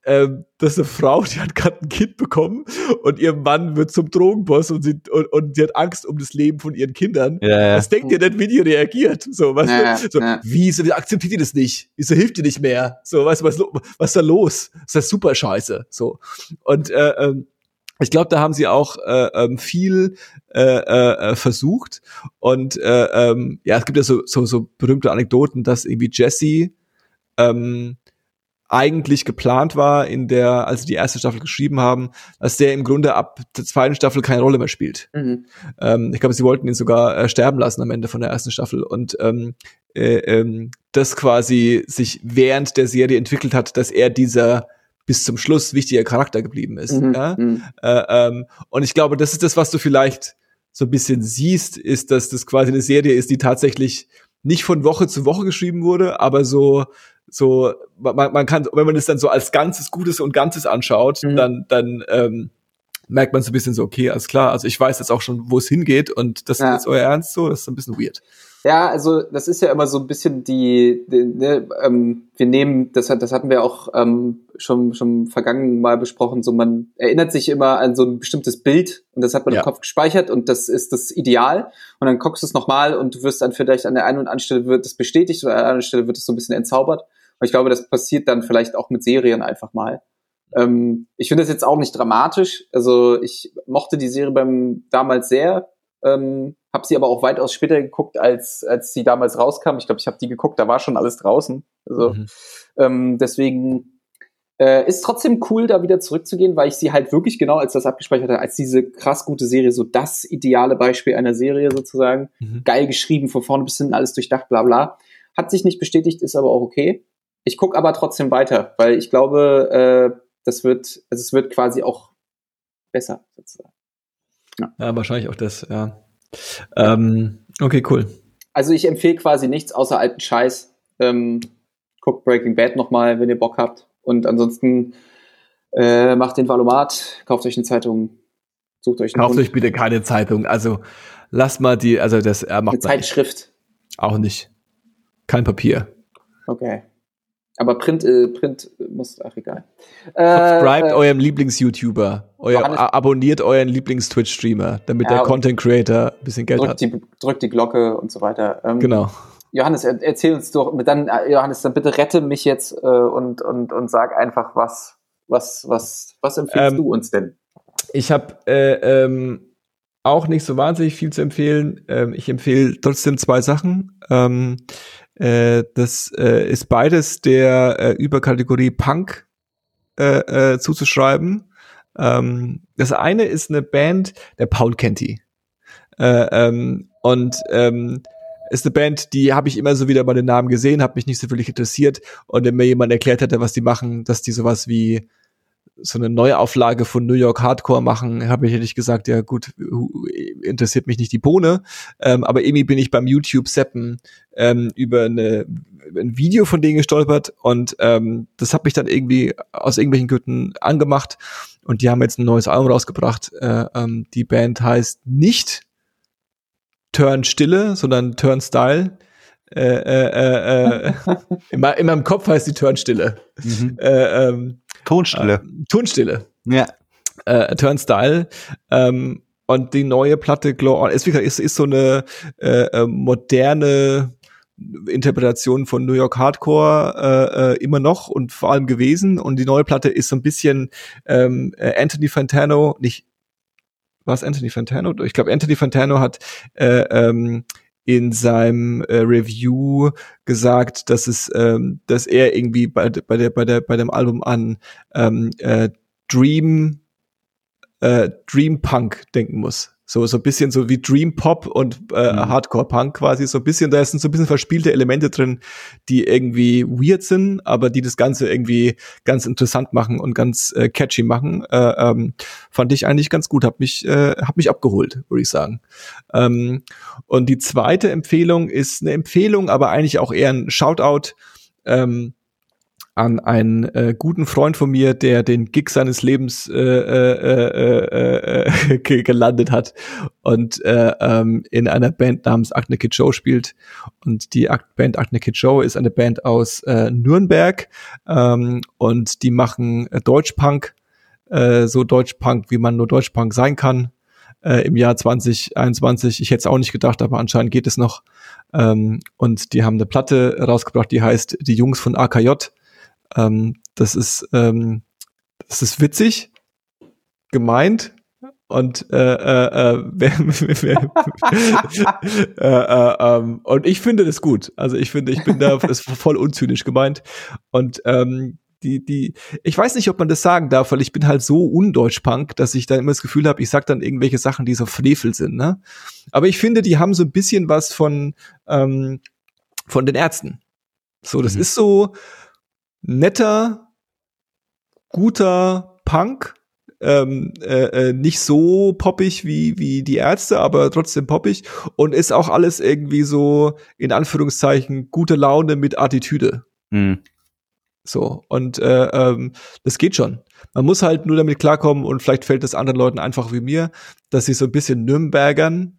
ähm, das ist eine Frau, die hat gerade ein Kind bekommen und ihr Mann wird zum Drogenboss und sie, und, und sie hat Angst um das Leben von ihren Kindern. Ja, ja. Was denkt ihr denn, wie die reagiert? So, weißt ja, du? So, ja. Wieso akzeptiert ihr das nicht? Wieso hilft ihr nicht mehr? So, weißt du, was, was ist da los? Das ist super scheiße. So. Und äh, ähm, ich glaube, da haben sie auch äh, ähm, viel äh, äh, versucht. Und äh, ähm, ja, es gibt ja so, so, so berühmte Anekdoten, dass irgendwie Jesse ähm, eigentlich geplant war in der, als sie die erste Staffel geschrieben haben, dass der im Grunde ab der zweiten Staffel keine Rolle mehr spielt. Mhm. Ähm, ich glaube, sie wollten ihn sogar äh, sterben lassen am Ende von der ersten Staffel und ähm, äh, ähm, das quasi sich während der Serie entwickelt hat, dass er dieser bis zum Schluss wichtiger Charakter geblieben ist. Mhm. Ja? Mhm. Äh, ähm, und ich glaube, das ist das, was du vielleicht so ein bisschen siehst, ist, dass das quasi eine Serie ist, die tatsächlich nicht von Woche zu Woche geschrieben wurde, aber so so, man, man kann, wenn man es dann so als ganzes Gutes und Ganzes anschaut, mhm. dann, dann, ähm, merkt man so ein bisschen so, okay, alles klar, also ich weiß jetzt auch schon, wo es hingeht und das ja. ist euer Ernst so, das ist ein bisschen weird. Ja, also das ist ja immer so ein bisschen die, die ne, ähm, wir nehmen, das, hat, das hatten wir auch ähm, schon schon vergangen mal besprochen, so man erinnert sich immer an so ein bestimmtes Bild und das hat man ja. im Kopf gespeichert und das ist das Ideal und dann guckst du es nochmal und du wirst dann vielleicht an der einen oder anderen Stelle wird es bestätigt oder an der anderen Stelle wird es so ein bisschen entzaubert und ich glaube, das passiert dann vielleicht auch mit Serien einfach mal. Ähm, ich finde das jetzt auch nicht dramatisch, also ich mochte die Serie beim damals sehr, ähm, habe sie aber auch weitaus später geguckt, als, als sie damals rauskam. Ich glaube, ich habe die geguckt, da war schon alles draußen. Also mhm. ähm, deswegen äh, ist trotzdem cool, da wieder zurückzugehen, weil ich sie halt wirklich genau als das abgespeichert habe, als diese krass gute Serie, so das ideale Beispiel einer Serie sozusagen. Mhm. Geil geschrieben, von vorne bis hinten alles durchdacht, bla bla. Hat sich nicht bestätigt, ist aber auch okay. Ich gucke aber trotzdem weiter, weil ich glaube, äh, das wird, also es wird quasi auch besser sozusagen. Ja, ja wahrscheinlich auch das, ja. Ähm, okay, cool. Also ich empfehle quasi nichts außer alten Scheiß. Ähm, guckt Breaking Bad nochmal, wenn ihr Bock habt. Und ansonsten äh, macht den Valomat, kauft euch eine Zeitung, sucht euch einen Kauft Hund. euch bitte keine Zeitung. Also lasst mal die, also das er macht. Eine Zeitschrift. Auch nicht. Kein Papier. Okay. Aber Print, äh, Print muss, ach egal. Subscribt äh, eurem Lieblings-YouTuber. Euer, abonniert euren Lieblings-Twitch-Streamer, damit ja, der Content-Creator ein bisschen Geld drückt hat. Die, drückt die Glocke und so weiter. Ähm, genau. Johannes, erzähl uns doch, dann, äh, Johannes, dann bitte rette mich jetzt äh, und, und, und sag einfach, was, was, was, was empfiehlst ähm, du uns denn? Ich habe äh, ähm, auch nicht so wahnsinnig viel zu empfehlen. Ähm, ich empfehle trotzdem zwei Sachen. Äh, das äh, ist beides der äh, Überkategorie Punk äh, äh, zuzuschreiben. Ähm, das eine ist eine Band, der Paul kennt die. Äh, ähm, und ähm, ist eine Band, die habe ich immer so wieder bei den Namen gesehen, habe mich nicht so wirklich interessiert. Und wenn mir jemand erklärt hätte, was die machen, dass die sowas wie so eine Neuauflage von New York Hardcore machen, habe ich ehrlich gesagt, ja gut, interessiert mich nicht die Bohne. Ähm, aber irgendwie bin ich beim YouTube Seppen ähm, über eine, ein Video von denen gestolpert und ähm, das hat mich dann irgendwie aus irgendwelchen Gründen angemacht und die haben jetzt ein neues Album rausgebracht. Äh, ähm, die Band heißt nicht Turn Stille, sondern Turn Style. Äh, äh, äh, äh in, in meinem Kopf heißt die Turnstille. Mhm. Äh, ähm, Tonstille. Äh, Tonstille. Ja. Äh, Turnstyle. Ähm, und die neue Platte Glow On ist, ist, ist so eine äh, äh, moderne Interpretation von New York Hardcore äh, äh, immer noch und vor allem gewesen. Und die neue Platte ist so ein bisschen ähm, äh, Anthony Fantano, nicht was Anthony Fantano? Ich glaube, Anthony Fantano hat äh, ähm, in seinem äh, Review gesagt, dass es, ähm, dass er irgendwie bei, bei der bei der bei dem Album an ähm, äh, Dream äh, Dream Punk denken muss. So, so ein bisschen so wie Dream Pop und äh, mhm. Hardcore Punk quasi. So ein bisschen, da sind so ein bisschen verspielte Elemente drin, die irgendwie weird sind, aber die das Ganze irgendwie ganz interessant machen und ganz äh, catchy machen. Äh, ähm, fand ich eigentlich ganz gut, hab mich, äh, hab mich abgeholt, würde ich sagen. Ähm, und die zweite Empfehlung ist eine Empfehlung, aber eigentlich auch eher ein Shoutout. Ähm, an einen äh, guten Freund von mir, der den Gig seines Lebens äh, äh, äh, äh, gelandet hat und äh, ähm, in einer Band namens Acne Kid Show spielt. Und die Akt Band Acne Kid Show ist eine Band aus äh, Nürnberg ähm, und die machen äh, Deutschpunk, äh, so Deutschpunk, wie man nur Deutschpunk sein kann äh, im Jahr 2021. Ich hätte es auch nicht gedacht, aber anscheinend geht es noch. Ähm, und die haben eine Platte rausgebracht, die heißt Die Jungs von AKJ. Ähm, das ist, ähm, das ist witzig, gemeint und äh, äh, äh, äh, äh, ähm, und ich finde das gut. Also ich finde, ich bin da ist voll unzynisch gemeint und ähm, die, die, ich weiß nicht, ob man das sagen darf, weil ich bin halt so undeutsch-punk, dass ich da immer das Gefühl habe, ich sag dann irgendwelche Sachen, die so Frevel sind, ne? Aber ich finde, die haben so ein bisschen was von, ähm, von den Ärzten. So, das mhm. ist so, netter, guter Punk. Ähm, äh, äh, nicht so poppig wie, wie die Ärzte, aber trotzdem poppig und ist auch alles irgendwie so, in Anführungszeichen, gute Laune mit Attitüde. Mhm. So, und äh, ähm, das geht schon. Man muss halt nur damit klarkommen und vielleicht fällt es anderen Leuten einfach wie mir, dass sie so ein bisschen Nürnbergern.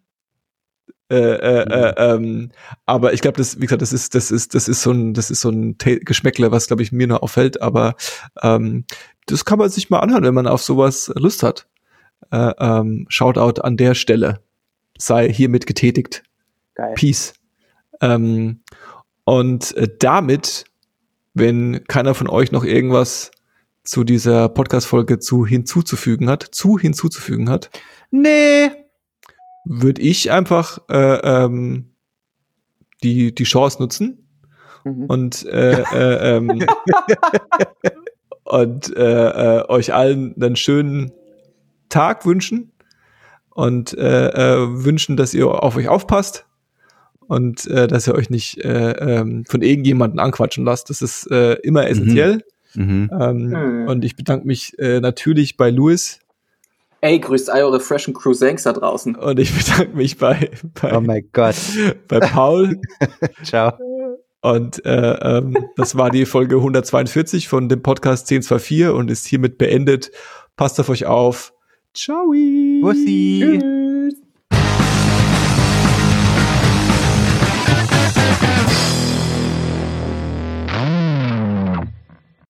Äh, äh, äh, mhm. ähm, aber ich glaube, das, wie gesagt, das ist, das ist, das ist so ein, das ist so ein Geschmäckle, was glaube ich mir nur auffällt. Aber ähm, das kann man sich mal anhören, wenn man auf sowas Lust hat. Äh, ähm, Shoutout an der Stelle sei hiermit getätigt. Geil. Peace. Ähm, und äh, damit wenn keiner von euch noch irgendwas zu dieser Podcast-Folge zu hinzuzufügen hat, zu hinzuzufügen hat. Nee. Würde ich einfach äh, ähm, die, die Chance nutzen mhm. und äh, äh, ähm, und äh, äh, euch allen einen schönen Tag wünschen und äh, äh, wünschen, dass ihr auf euch aufpasst und äh, dass ihr euch nicht äh, ähm, von irgendjemanden anquatschen lasst. Das ist äh, immer essentiell. Mhm. Mhm. Ähm, mhm. Und ich bedanke mich äh, natürlich bei Louis. Ey, grüßt all eure freshen Cruisangs da draußen. Und ich bedanke mich bei, bei Oh mein Gott. Bei Paul. Ciao. Und äh, ähm, das war die Folge 142 von dem Podcast 1024 und ist hiermit beendet. Passt auf euch auf. Ciao. Bussi. Tschüss.